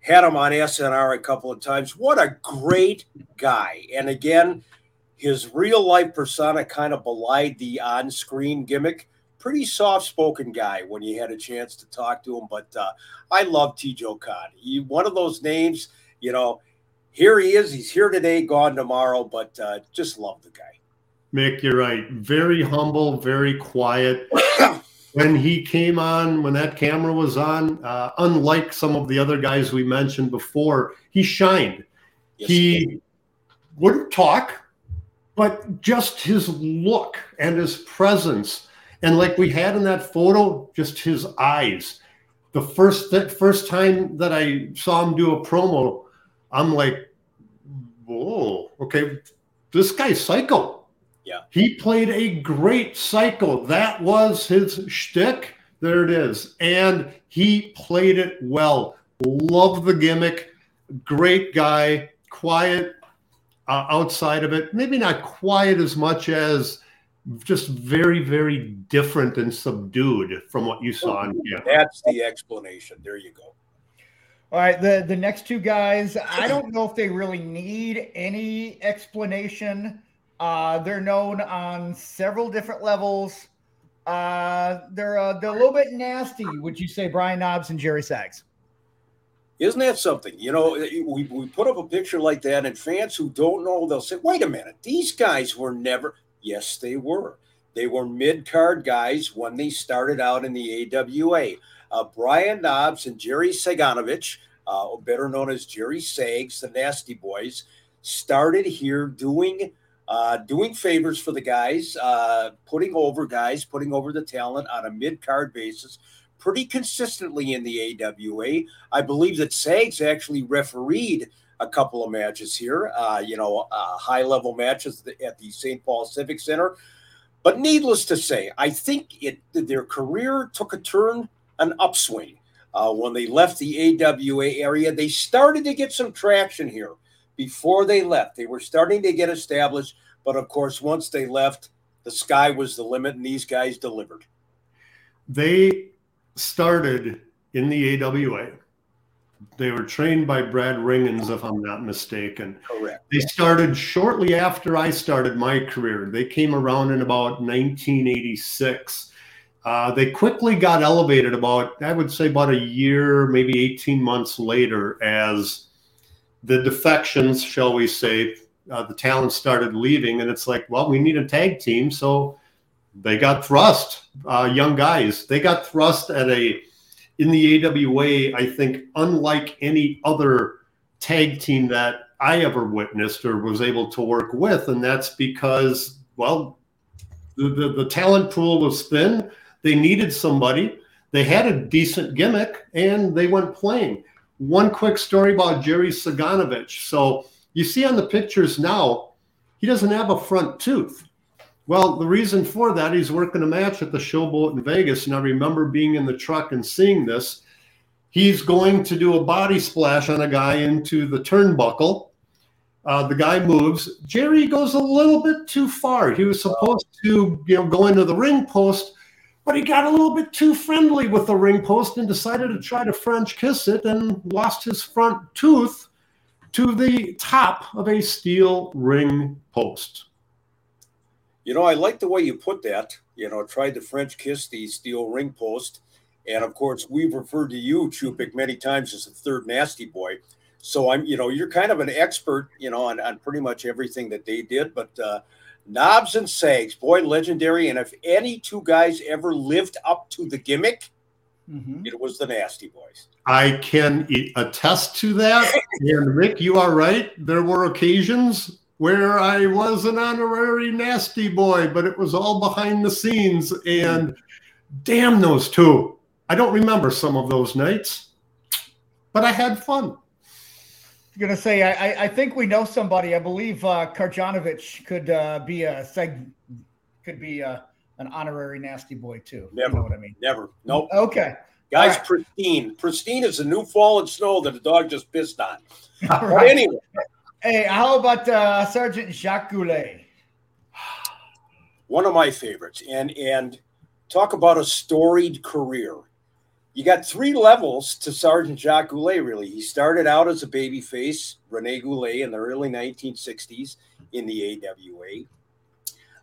Had him on SNR a couple of times. What a great guy. And again, his real life persona kind of belied the on screen gimmick. Pretty soft spoken guy when you had a chance to talk to him. But uh, I love Teijo Khan. He, one of those names, you know, here he is. He's here today, gone tomorrow, but uh, just love the guy. Mick, you're right. Very humble, very quiet. *coughs* when he came on, when that camera was on, uh, unlike some of the other guys we mentioned before, he shined. Yes, he, he wouldn't talk, but just his look and his presence. And like we had in that photo, just his eyes. The first th- first time that I saw him do a promo, I'm like, whoa, okay, this guy's psycho. Yeah. He played a great cycle. That was his shtick. There it is. And he played it well. Love the gimmick. Great guy. Quiet uh, outside of it. Maybe not quiet as much as just very, very different and subdued from what you saw in him. That's the explanation. There you go. All right, the the next two guys, I don't know if they really need any explanation. Uh, they're known on several different levels. Uh, they're uh, they're a little bit nasty. Would you say Brian Knobbs and Jerry Sags? Isn't that something? You know, we, we put up a picture like that, and fans who don't know, they'll say, wait a minute, these guys were never. Yes, they were. They were mid card guys when they started out in the AWA uh, Brian Knobbs and Jerry Saganovich, uh, better known as Jerry Sags, the Nasty Boys, started here doing uh, doing favors for the guys, uh, putting over guys, putting over the talent on a mid card basis pretty consistently in the AWA. I believe that Sags actually refereed a couple of matches here, uh, you know, uh, high level matches at the St. Paul Civic Center. But needless to say, I think it their career took a turn an upswing. Uh, when they left the AWA area, they started to get some traction here before they left. They were starting to get established, but of course, once they left, the sky was the limit, and these guys delivered. They started in the AWA. They were trained by Brad Rheingans, if I'm not mistaken. Correct. They started shortly after I started my career. They came around in about 1986 uh, they quickly got elevated about, I would say, about a year, maybe 18 months later, as the defections, shall we say, uh, the talent started leaving. And it's like, well, we need a tag team. So they got thrust, uh, young guys. They got thrust at a, in the AWA, I think, unlike any other tag team that I ever witnessed or was able to work with. And that's because, well, the, the, the talent pool was thin they needed somebody. They had a decent gimmick and they went playing. One quick story about Jerry Saganovich. So you see on the pictures now, he doesn't have a front tooth. Well, the reason for that, he's working a match at the Showboat in Vegas. And I remember being in the truck and seeing this. He's going to do a body splash on a guy into the turnbuckle. Uh, the guy moves. Jerry goes a little bit too far. He was supposed to, you know, go into the ring post but he got a little bit too friendly with the ring post and decided to try to French kiss it and lost his front tooth. to the top of a steel ring post. You know, I like the way you put that. You know, tried to French kiss the steel ring post. And of course, we've referred to you, Chupik, many times as the third nasty boy. So I'm, you know, you're kind of an expert, you know, on, on pretty much everything that they did. But uh, Knobbs and Sags, boy, legendary. And if any two guys ever lived up to the gimmick, mm-hmm. it was the Nasty Boys. I can attest to that. *laughs* and Rick, you are right. There were occasions where I was an honorary Nasty Boy, but it was all behind the scenes. And damn those two. I don't remember some of those nights, but I had fun gonna say I, I think we know somebody. I believe uh, Karjanovich could uh, be a seg, could be a, uh, an honorary nasty boy too. Never. You know what I mean? Never. Nope. Okay. Guys, right. pristine. Pristine is a new fallen snow that a dog just pissed on. *laughs* right. Anyway. Hey, how about uh, Sergeant Jacques Goulet? One of my favorites, and and talk about a storied career you got three levels to Sergeant Jacques Goulet, really. He started out as a babyface, Rene Goulet, in the early 1960s in the AWA.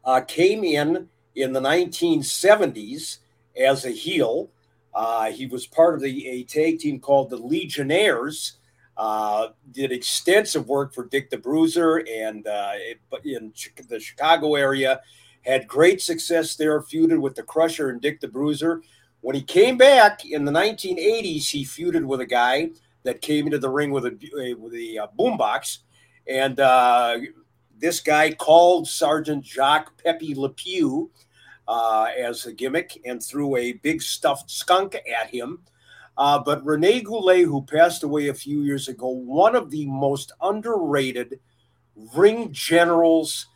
Uh, came in in the 1970s as a heel. Uh, he was part of the a tag team called the Legionnaires. Uh, did extensive work for Dick the Bruiser and uh, in the Chicago area. Had great success there, feuded with the Crusher and Dick the Bruiser. When he came back in the 1980s, he feuded with a guy that came into the ring with a with a uh, boombox, and uh, this guy called Sergeant Jacques Pepe Le Pew uh, as a gimmick and threw a big stuffed skunk at him. Uh, but Rene Goulet, who passed away a few years ago, one of the most underrated ring generals.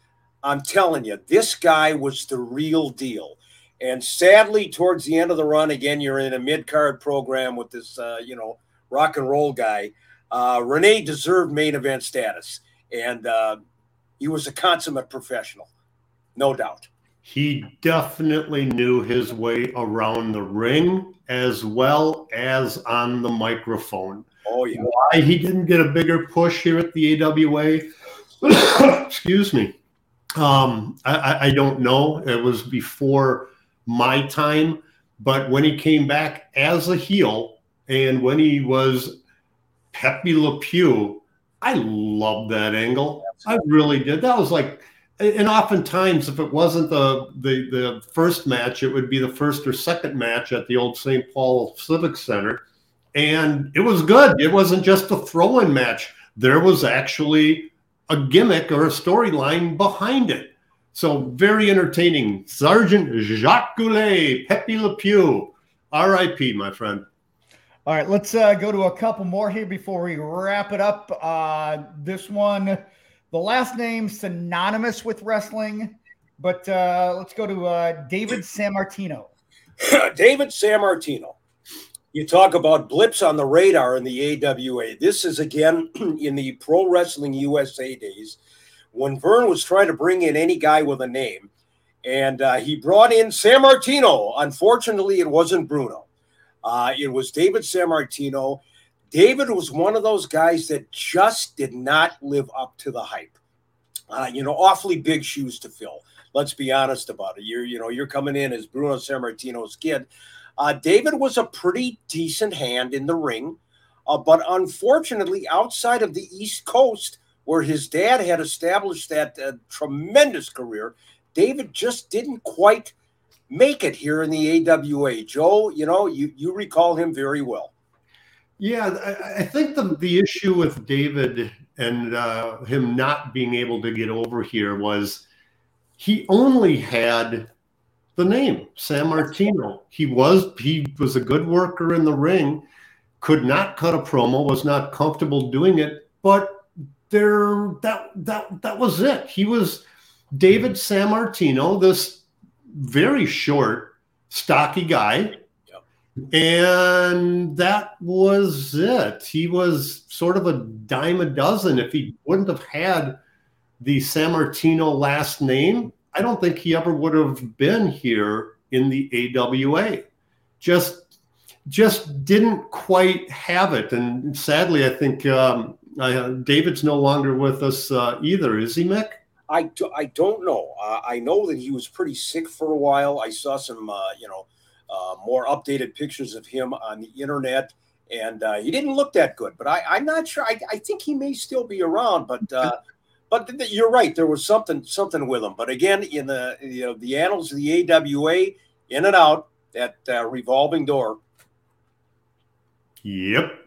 I'm telling you, this guy was the real deal. And sadly, towards the end of the run, again, you're in a mid card program with this, uh, you know, rock and roll guy. Uh, Rene deserved main event status, and uh, he was a consummate professional, no doubt. He definitely knew his way around the ring as well as on the microphone. Oh, yeah. Why he didn't get a bigger push here at the AWA, *coughs* excuse me, um, I, I don't know. It was before my time. But when he came back as a heel and when he was Pepe Le Pew, I loved that angle. I really did. That was like, and oftentimes, if it wasn't the, the the first match, it would be the first or second match at the old St. Paul Civic Center, and it was good. It wasn't just a throw-in match. There was actually a gimmick or a storyline behind it. So very entertaining. Sergeant Jacques Goulet, Pepe Le Pew, R.I.P. My friend. All right, let's uh, go to a couple more here before we wrap it up. Uh, this one, the last name synonymous with wrestling, but uh, let's go to uh, David Sammartino. *clears throat* David Sammartino. You talk about blips on the radar in the AWA. This is again *clears throat* in the Pro Wrestling USA days when Verne was trying to bring in any guy with a name, and uh, he brought in Sammartino. Unfortunately, it wasn't Bruno. Uh, it was David Sammartino. David was one of those guys that just did not live up to the hype. Uh, you know, awfully big shoes to fill. Let's be honest about it. You're, you know, you're coming in as Bruno Sammartino's kid. Uh, David was a pretty decent hand in the ring, uh, but unfortunately, outside of the East Coast, where his dad had established that uh, tremendous career. David just didn't quite make it here in the AWA. Joe, you know, you, you recall him very well. Yeah, I, think the, the issue with David and uh, him not being able to get over here was he only had the name Sammartino. He was he was a good worker in the ring, could not cut a promo, was not comfortable doing it, but there that that that was it. He was David Sammartino, this very short, stocky guy. And that was it. He was sort of a dime a dozen. If he wouldn't have had the Sammartino last name, I don't think he ever would have been here in the AWA. Just just didn't quite have it. And sadly, I think um, Uh, David's no longer with us uh, either, is he, Mick? I, do, I don't know. Uh, I know that he was pretty sick for a while. I saw some, uh, you know, uh, more updated pictures of him on the internet, and uh, he didn't look that good. But I, I'm not sure. I, I think he may still be around. But uh, but you're right. There was something something with him. But again, in the you know the annals of the AWA, in and out that uh, revolving door. Yep.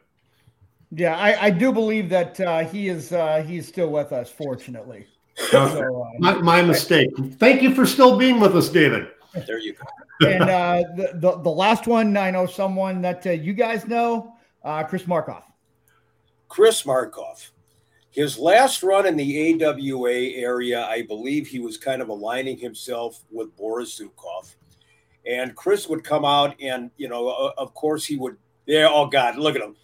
Yeah, I, I do believe that uh, he is uh, he's still with us. Fortunately, so, uh, my, my mistake. Thank you for still being with us, David. There you go. and uh, the, the the last one, I know someone that uh, you guys know, uh, Chris Markoff. Chris Markoff. His last run in the AWA area, I believe he was kind of aligning himself with Boris Zukov. And Chris would come out and, you know, uh, of course he would, yeah, oh God, look at him.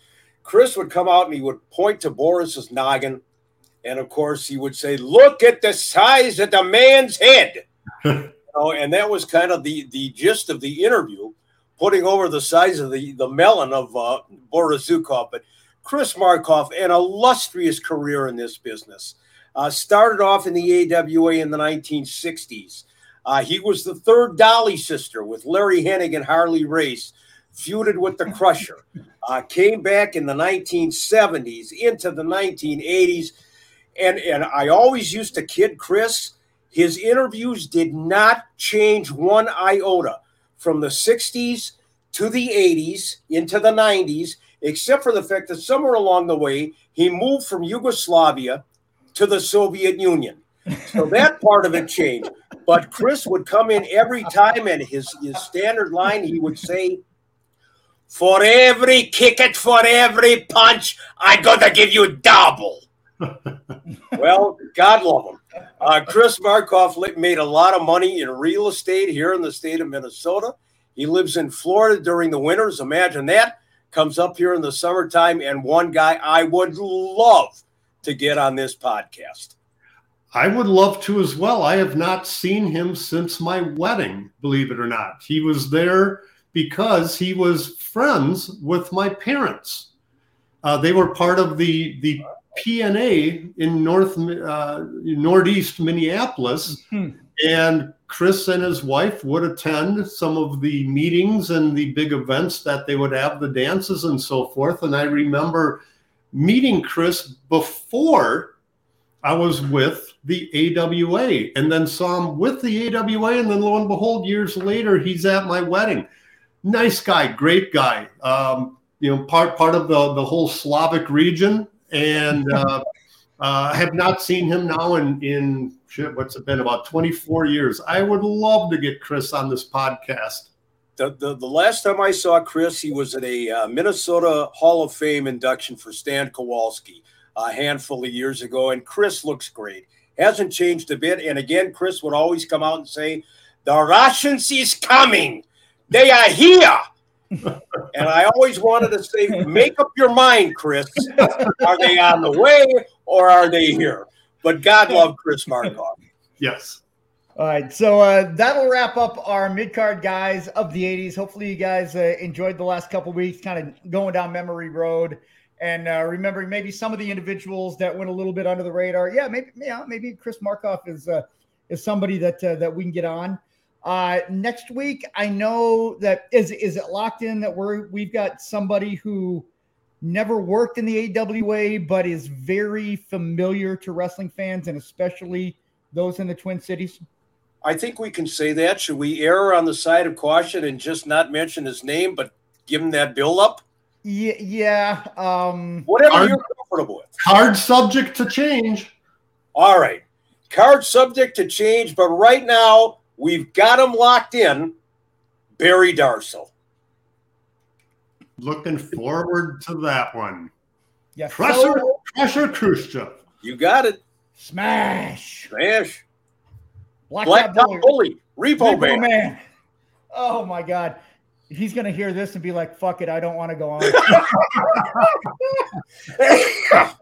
Chris would come out and he would point to Boris's noggin. And of course he would say, look at the size of the man's head. *laughs* you know, and that was kind of the, the gist of the interview, putting over the size of the, the melon of uh, Boris Zukov. But Chris Markoff, an illustrious career in this business. Uh, started off in the AWA in the 1960s. Uh, he was the third Dolly sister with Larry Hennig and Harley Race, feuded with the Crusher. Uh, came back in the 1970s into the 1980s. And, and I always used to kid Chris. His interviews did not change one iota from the 60s to the 80s into the 90s except for the fact that somewhere along the way he moved from Yugoslavia to the Soviet Union. So that part of it changed. But Chris would come in every time, and his, his standard line, he would say, For every kick it, for every punch, I gotta give you double. *laughs* well, God love him. Uh, Chris Markoff made a lot of money in real estate here in the state of Minnesota. He lives in Florida during the winters. Imagine that comes up here in the summertime, and one guy I would love to get on this podcast. I would love to as well. I have not seen him since my wedding, believe it or not. He was there because he was friends with my parents. Uh, they were part of the the PNA in North uh, Northeast Minneapolis, mm-hmm. and Chris and his wife would attend some of the meetings and the big events that they would have, the dances and so forth. And I remember meeting Chris before I was with the AWA and then saw him with the AWA. And then lo and behold, years later, he's at my wedding. Nice guy, great guy. Um, you know, part part of the, the whole Slavic region. And uh, *laughs* uh, have not seen him now in in shit. What's it been about twenty four years? I would love to get Chris on this podcast. The, the, the last time I saw Chris, he was at a uh, Minnesota Hall of Fame induction for Stan Kowalski a handful of years ago, and Chris looks great. Hasn't changed a bit. And again, Chris would always come out and say, "The Russians is coming. They are here." and I always wanted to say, make up your mind, Chris. Are they on the way or are they here? But God love Chris Markoff. Yes. All right, so uh, that'll wrap up our mid card guys of the '80s. Hopefully, you guys uh, enjoyed the last couple weeks, kind of going down memory road and uh, remembering maybe some of the individuals that went a little bit under the radar. Yeah, maybe yeah, maybe Chris Markoff is uh, is somebody that uh, that we can get on. Uh, next week, I know that is is it locked in that we're we've got somebody who never worked in the AWA but is very familiar to wrestling fans and especially those in the Twin Cities. I think we can say that. Should we err on the side of caution and just not mention his name, but give him that build up? Yeah, yeah. Um, Whatever card, you're comfortable with. Card subject to change. All right. Card subject to change, but right now We've got him locked in. Barry Darsow. Looking forward to that one. Yes. Pressure, so, Krusher Khrushchev. You got it. Smash. Smash. Black, Black Top Bully. Bully. Repo, Repo man. man. Oh my God. He's gonna hear this and be like, fuck it, I don't want to go on. *laughs* *laughs*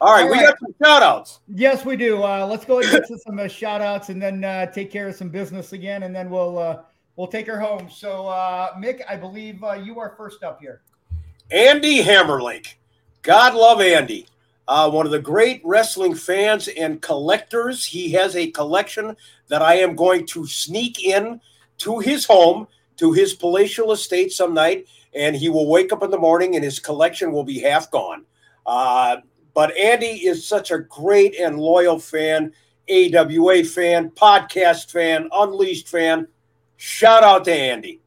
All right, All we got some shout outs. Yes, we do. Uh, let's go and get some uh, shout outs and then uh, take care of some business again, and then we'll uh, we'll take her home. So, uh, Mick, I believe uh, you are first up here. Andy Hammerlink, God love Andy. Uh, one of the great wrestling fans and collectors. He has a collection that I am going to sneak in to his home, to his palatial estate some night, and he will wake up in the morning and his collection will be half gone. Uh, but Andy is such a great and loyal fan, AWA fan, podcast fan, Unleashed fan. Shout out to Andy.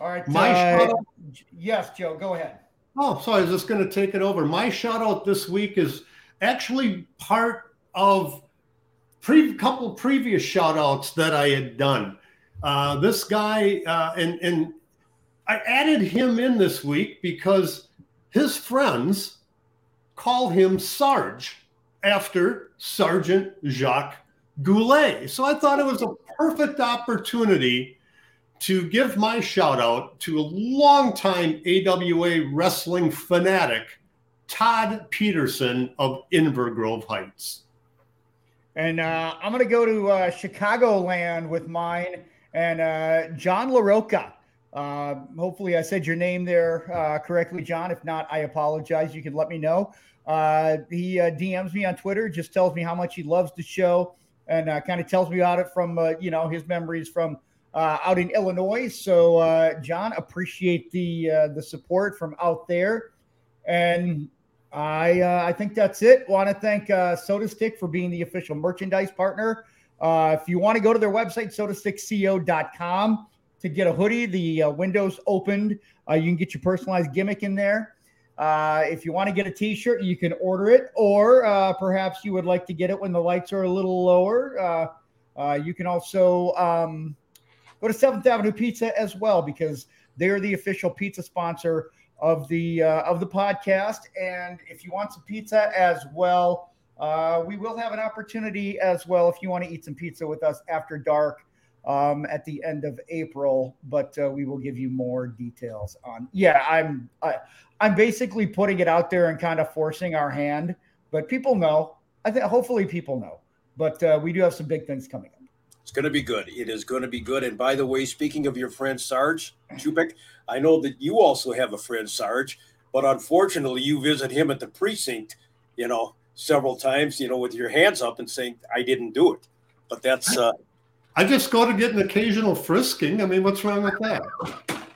All right. My uh, shout out. Yes, Joe, go ahead. Oh, so I was just going to take it over. My shout out this week is actually part of pre couple previous shout outs that I had done. Uh, this guy, uh, and, and I added him in this week because his friends call him Sarge after Sergeant Jacques Goulet. So I thought it was a perfect opportunity to give my shout out to a longtime AWA wrestling fanatic, Todd Peterson of Inver Grove Heights. And uh, I'm going to go to uh, Chicagoland with mine and uh, John LaRocca. Uh, hopefully, I said your name there uh, correctly, John. If not, I apologize. You can let me know. Uh, he DMs me on Twitter, just tells me how much he loves the show, and kind of tells me about it from you know his memories from uh, out in Illinois. So, uh, John, appreciate the uh, the support from out there, and I uh, I think that's it. Want to thank uh, Sotastick for being the official merchandise partner. Uh, if you want to go to their website, sotastickco.com to get a hoodie, the windows opened. you can get your personalized gimmick in there. if you want to get a T-shirt, you can order it, or perhaps you would like to get it when the lights are a little lower. you can also um, Go to Seventh Avenue Pizza as well because they're the official pizza sponsor of the uh, of the podcast. And if you want some pizza as well, uh, we will have an opportunity as well if you want to eat some pizza with us after dark um, at the end of April. But uh, we will give you more details on. Yeah, I'm I, I'm basically putting it out there and kind of forcing our hand, but people know. I think hopefully people know. But uh, we do have some big things coming up. It's going to be good. It is going to be good. And by the way, speaking of your friend Sarge Chupik, I know that you also have a friend Sarge, but unfortunately, you visit him at the precinct, you know, several times, you know, with your hands up and saying, "I didn't do it." But that's. *laughs* Uh, I just go to get an occasional frisking. I mean, what's wrong with that?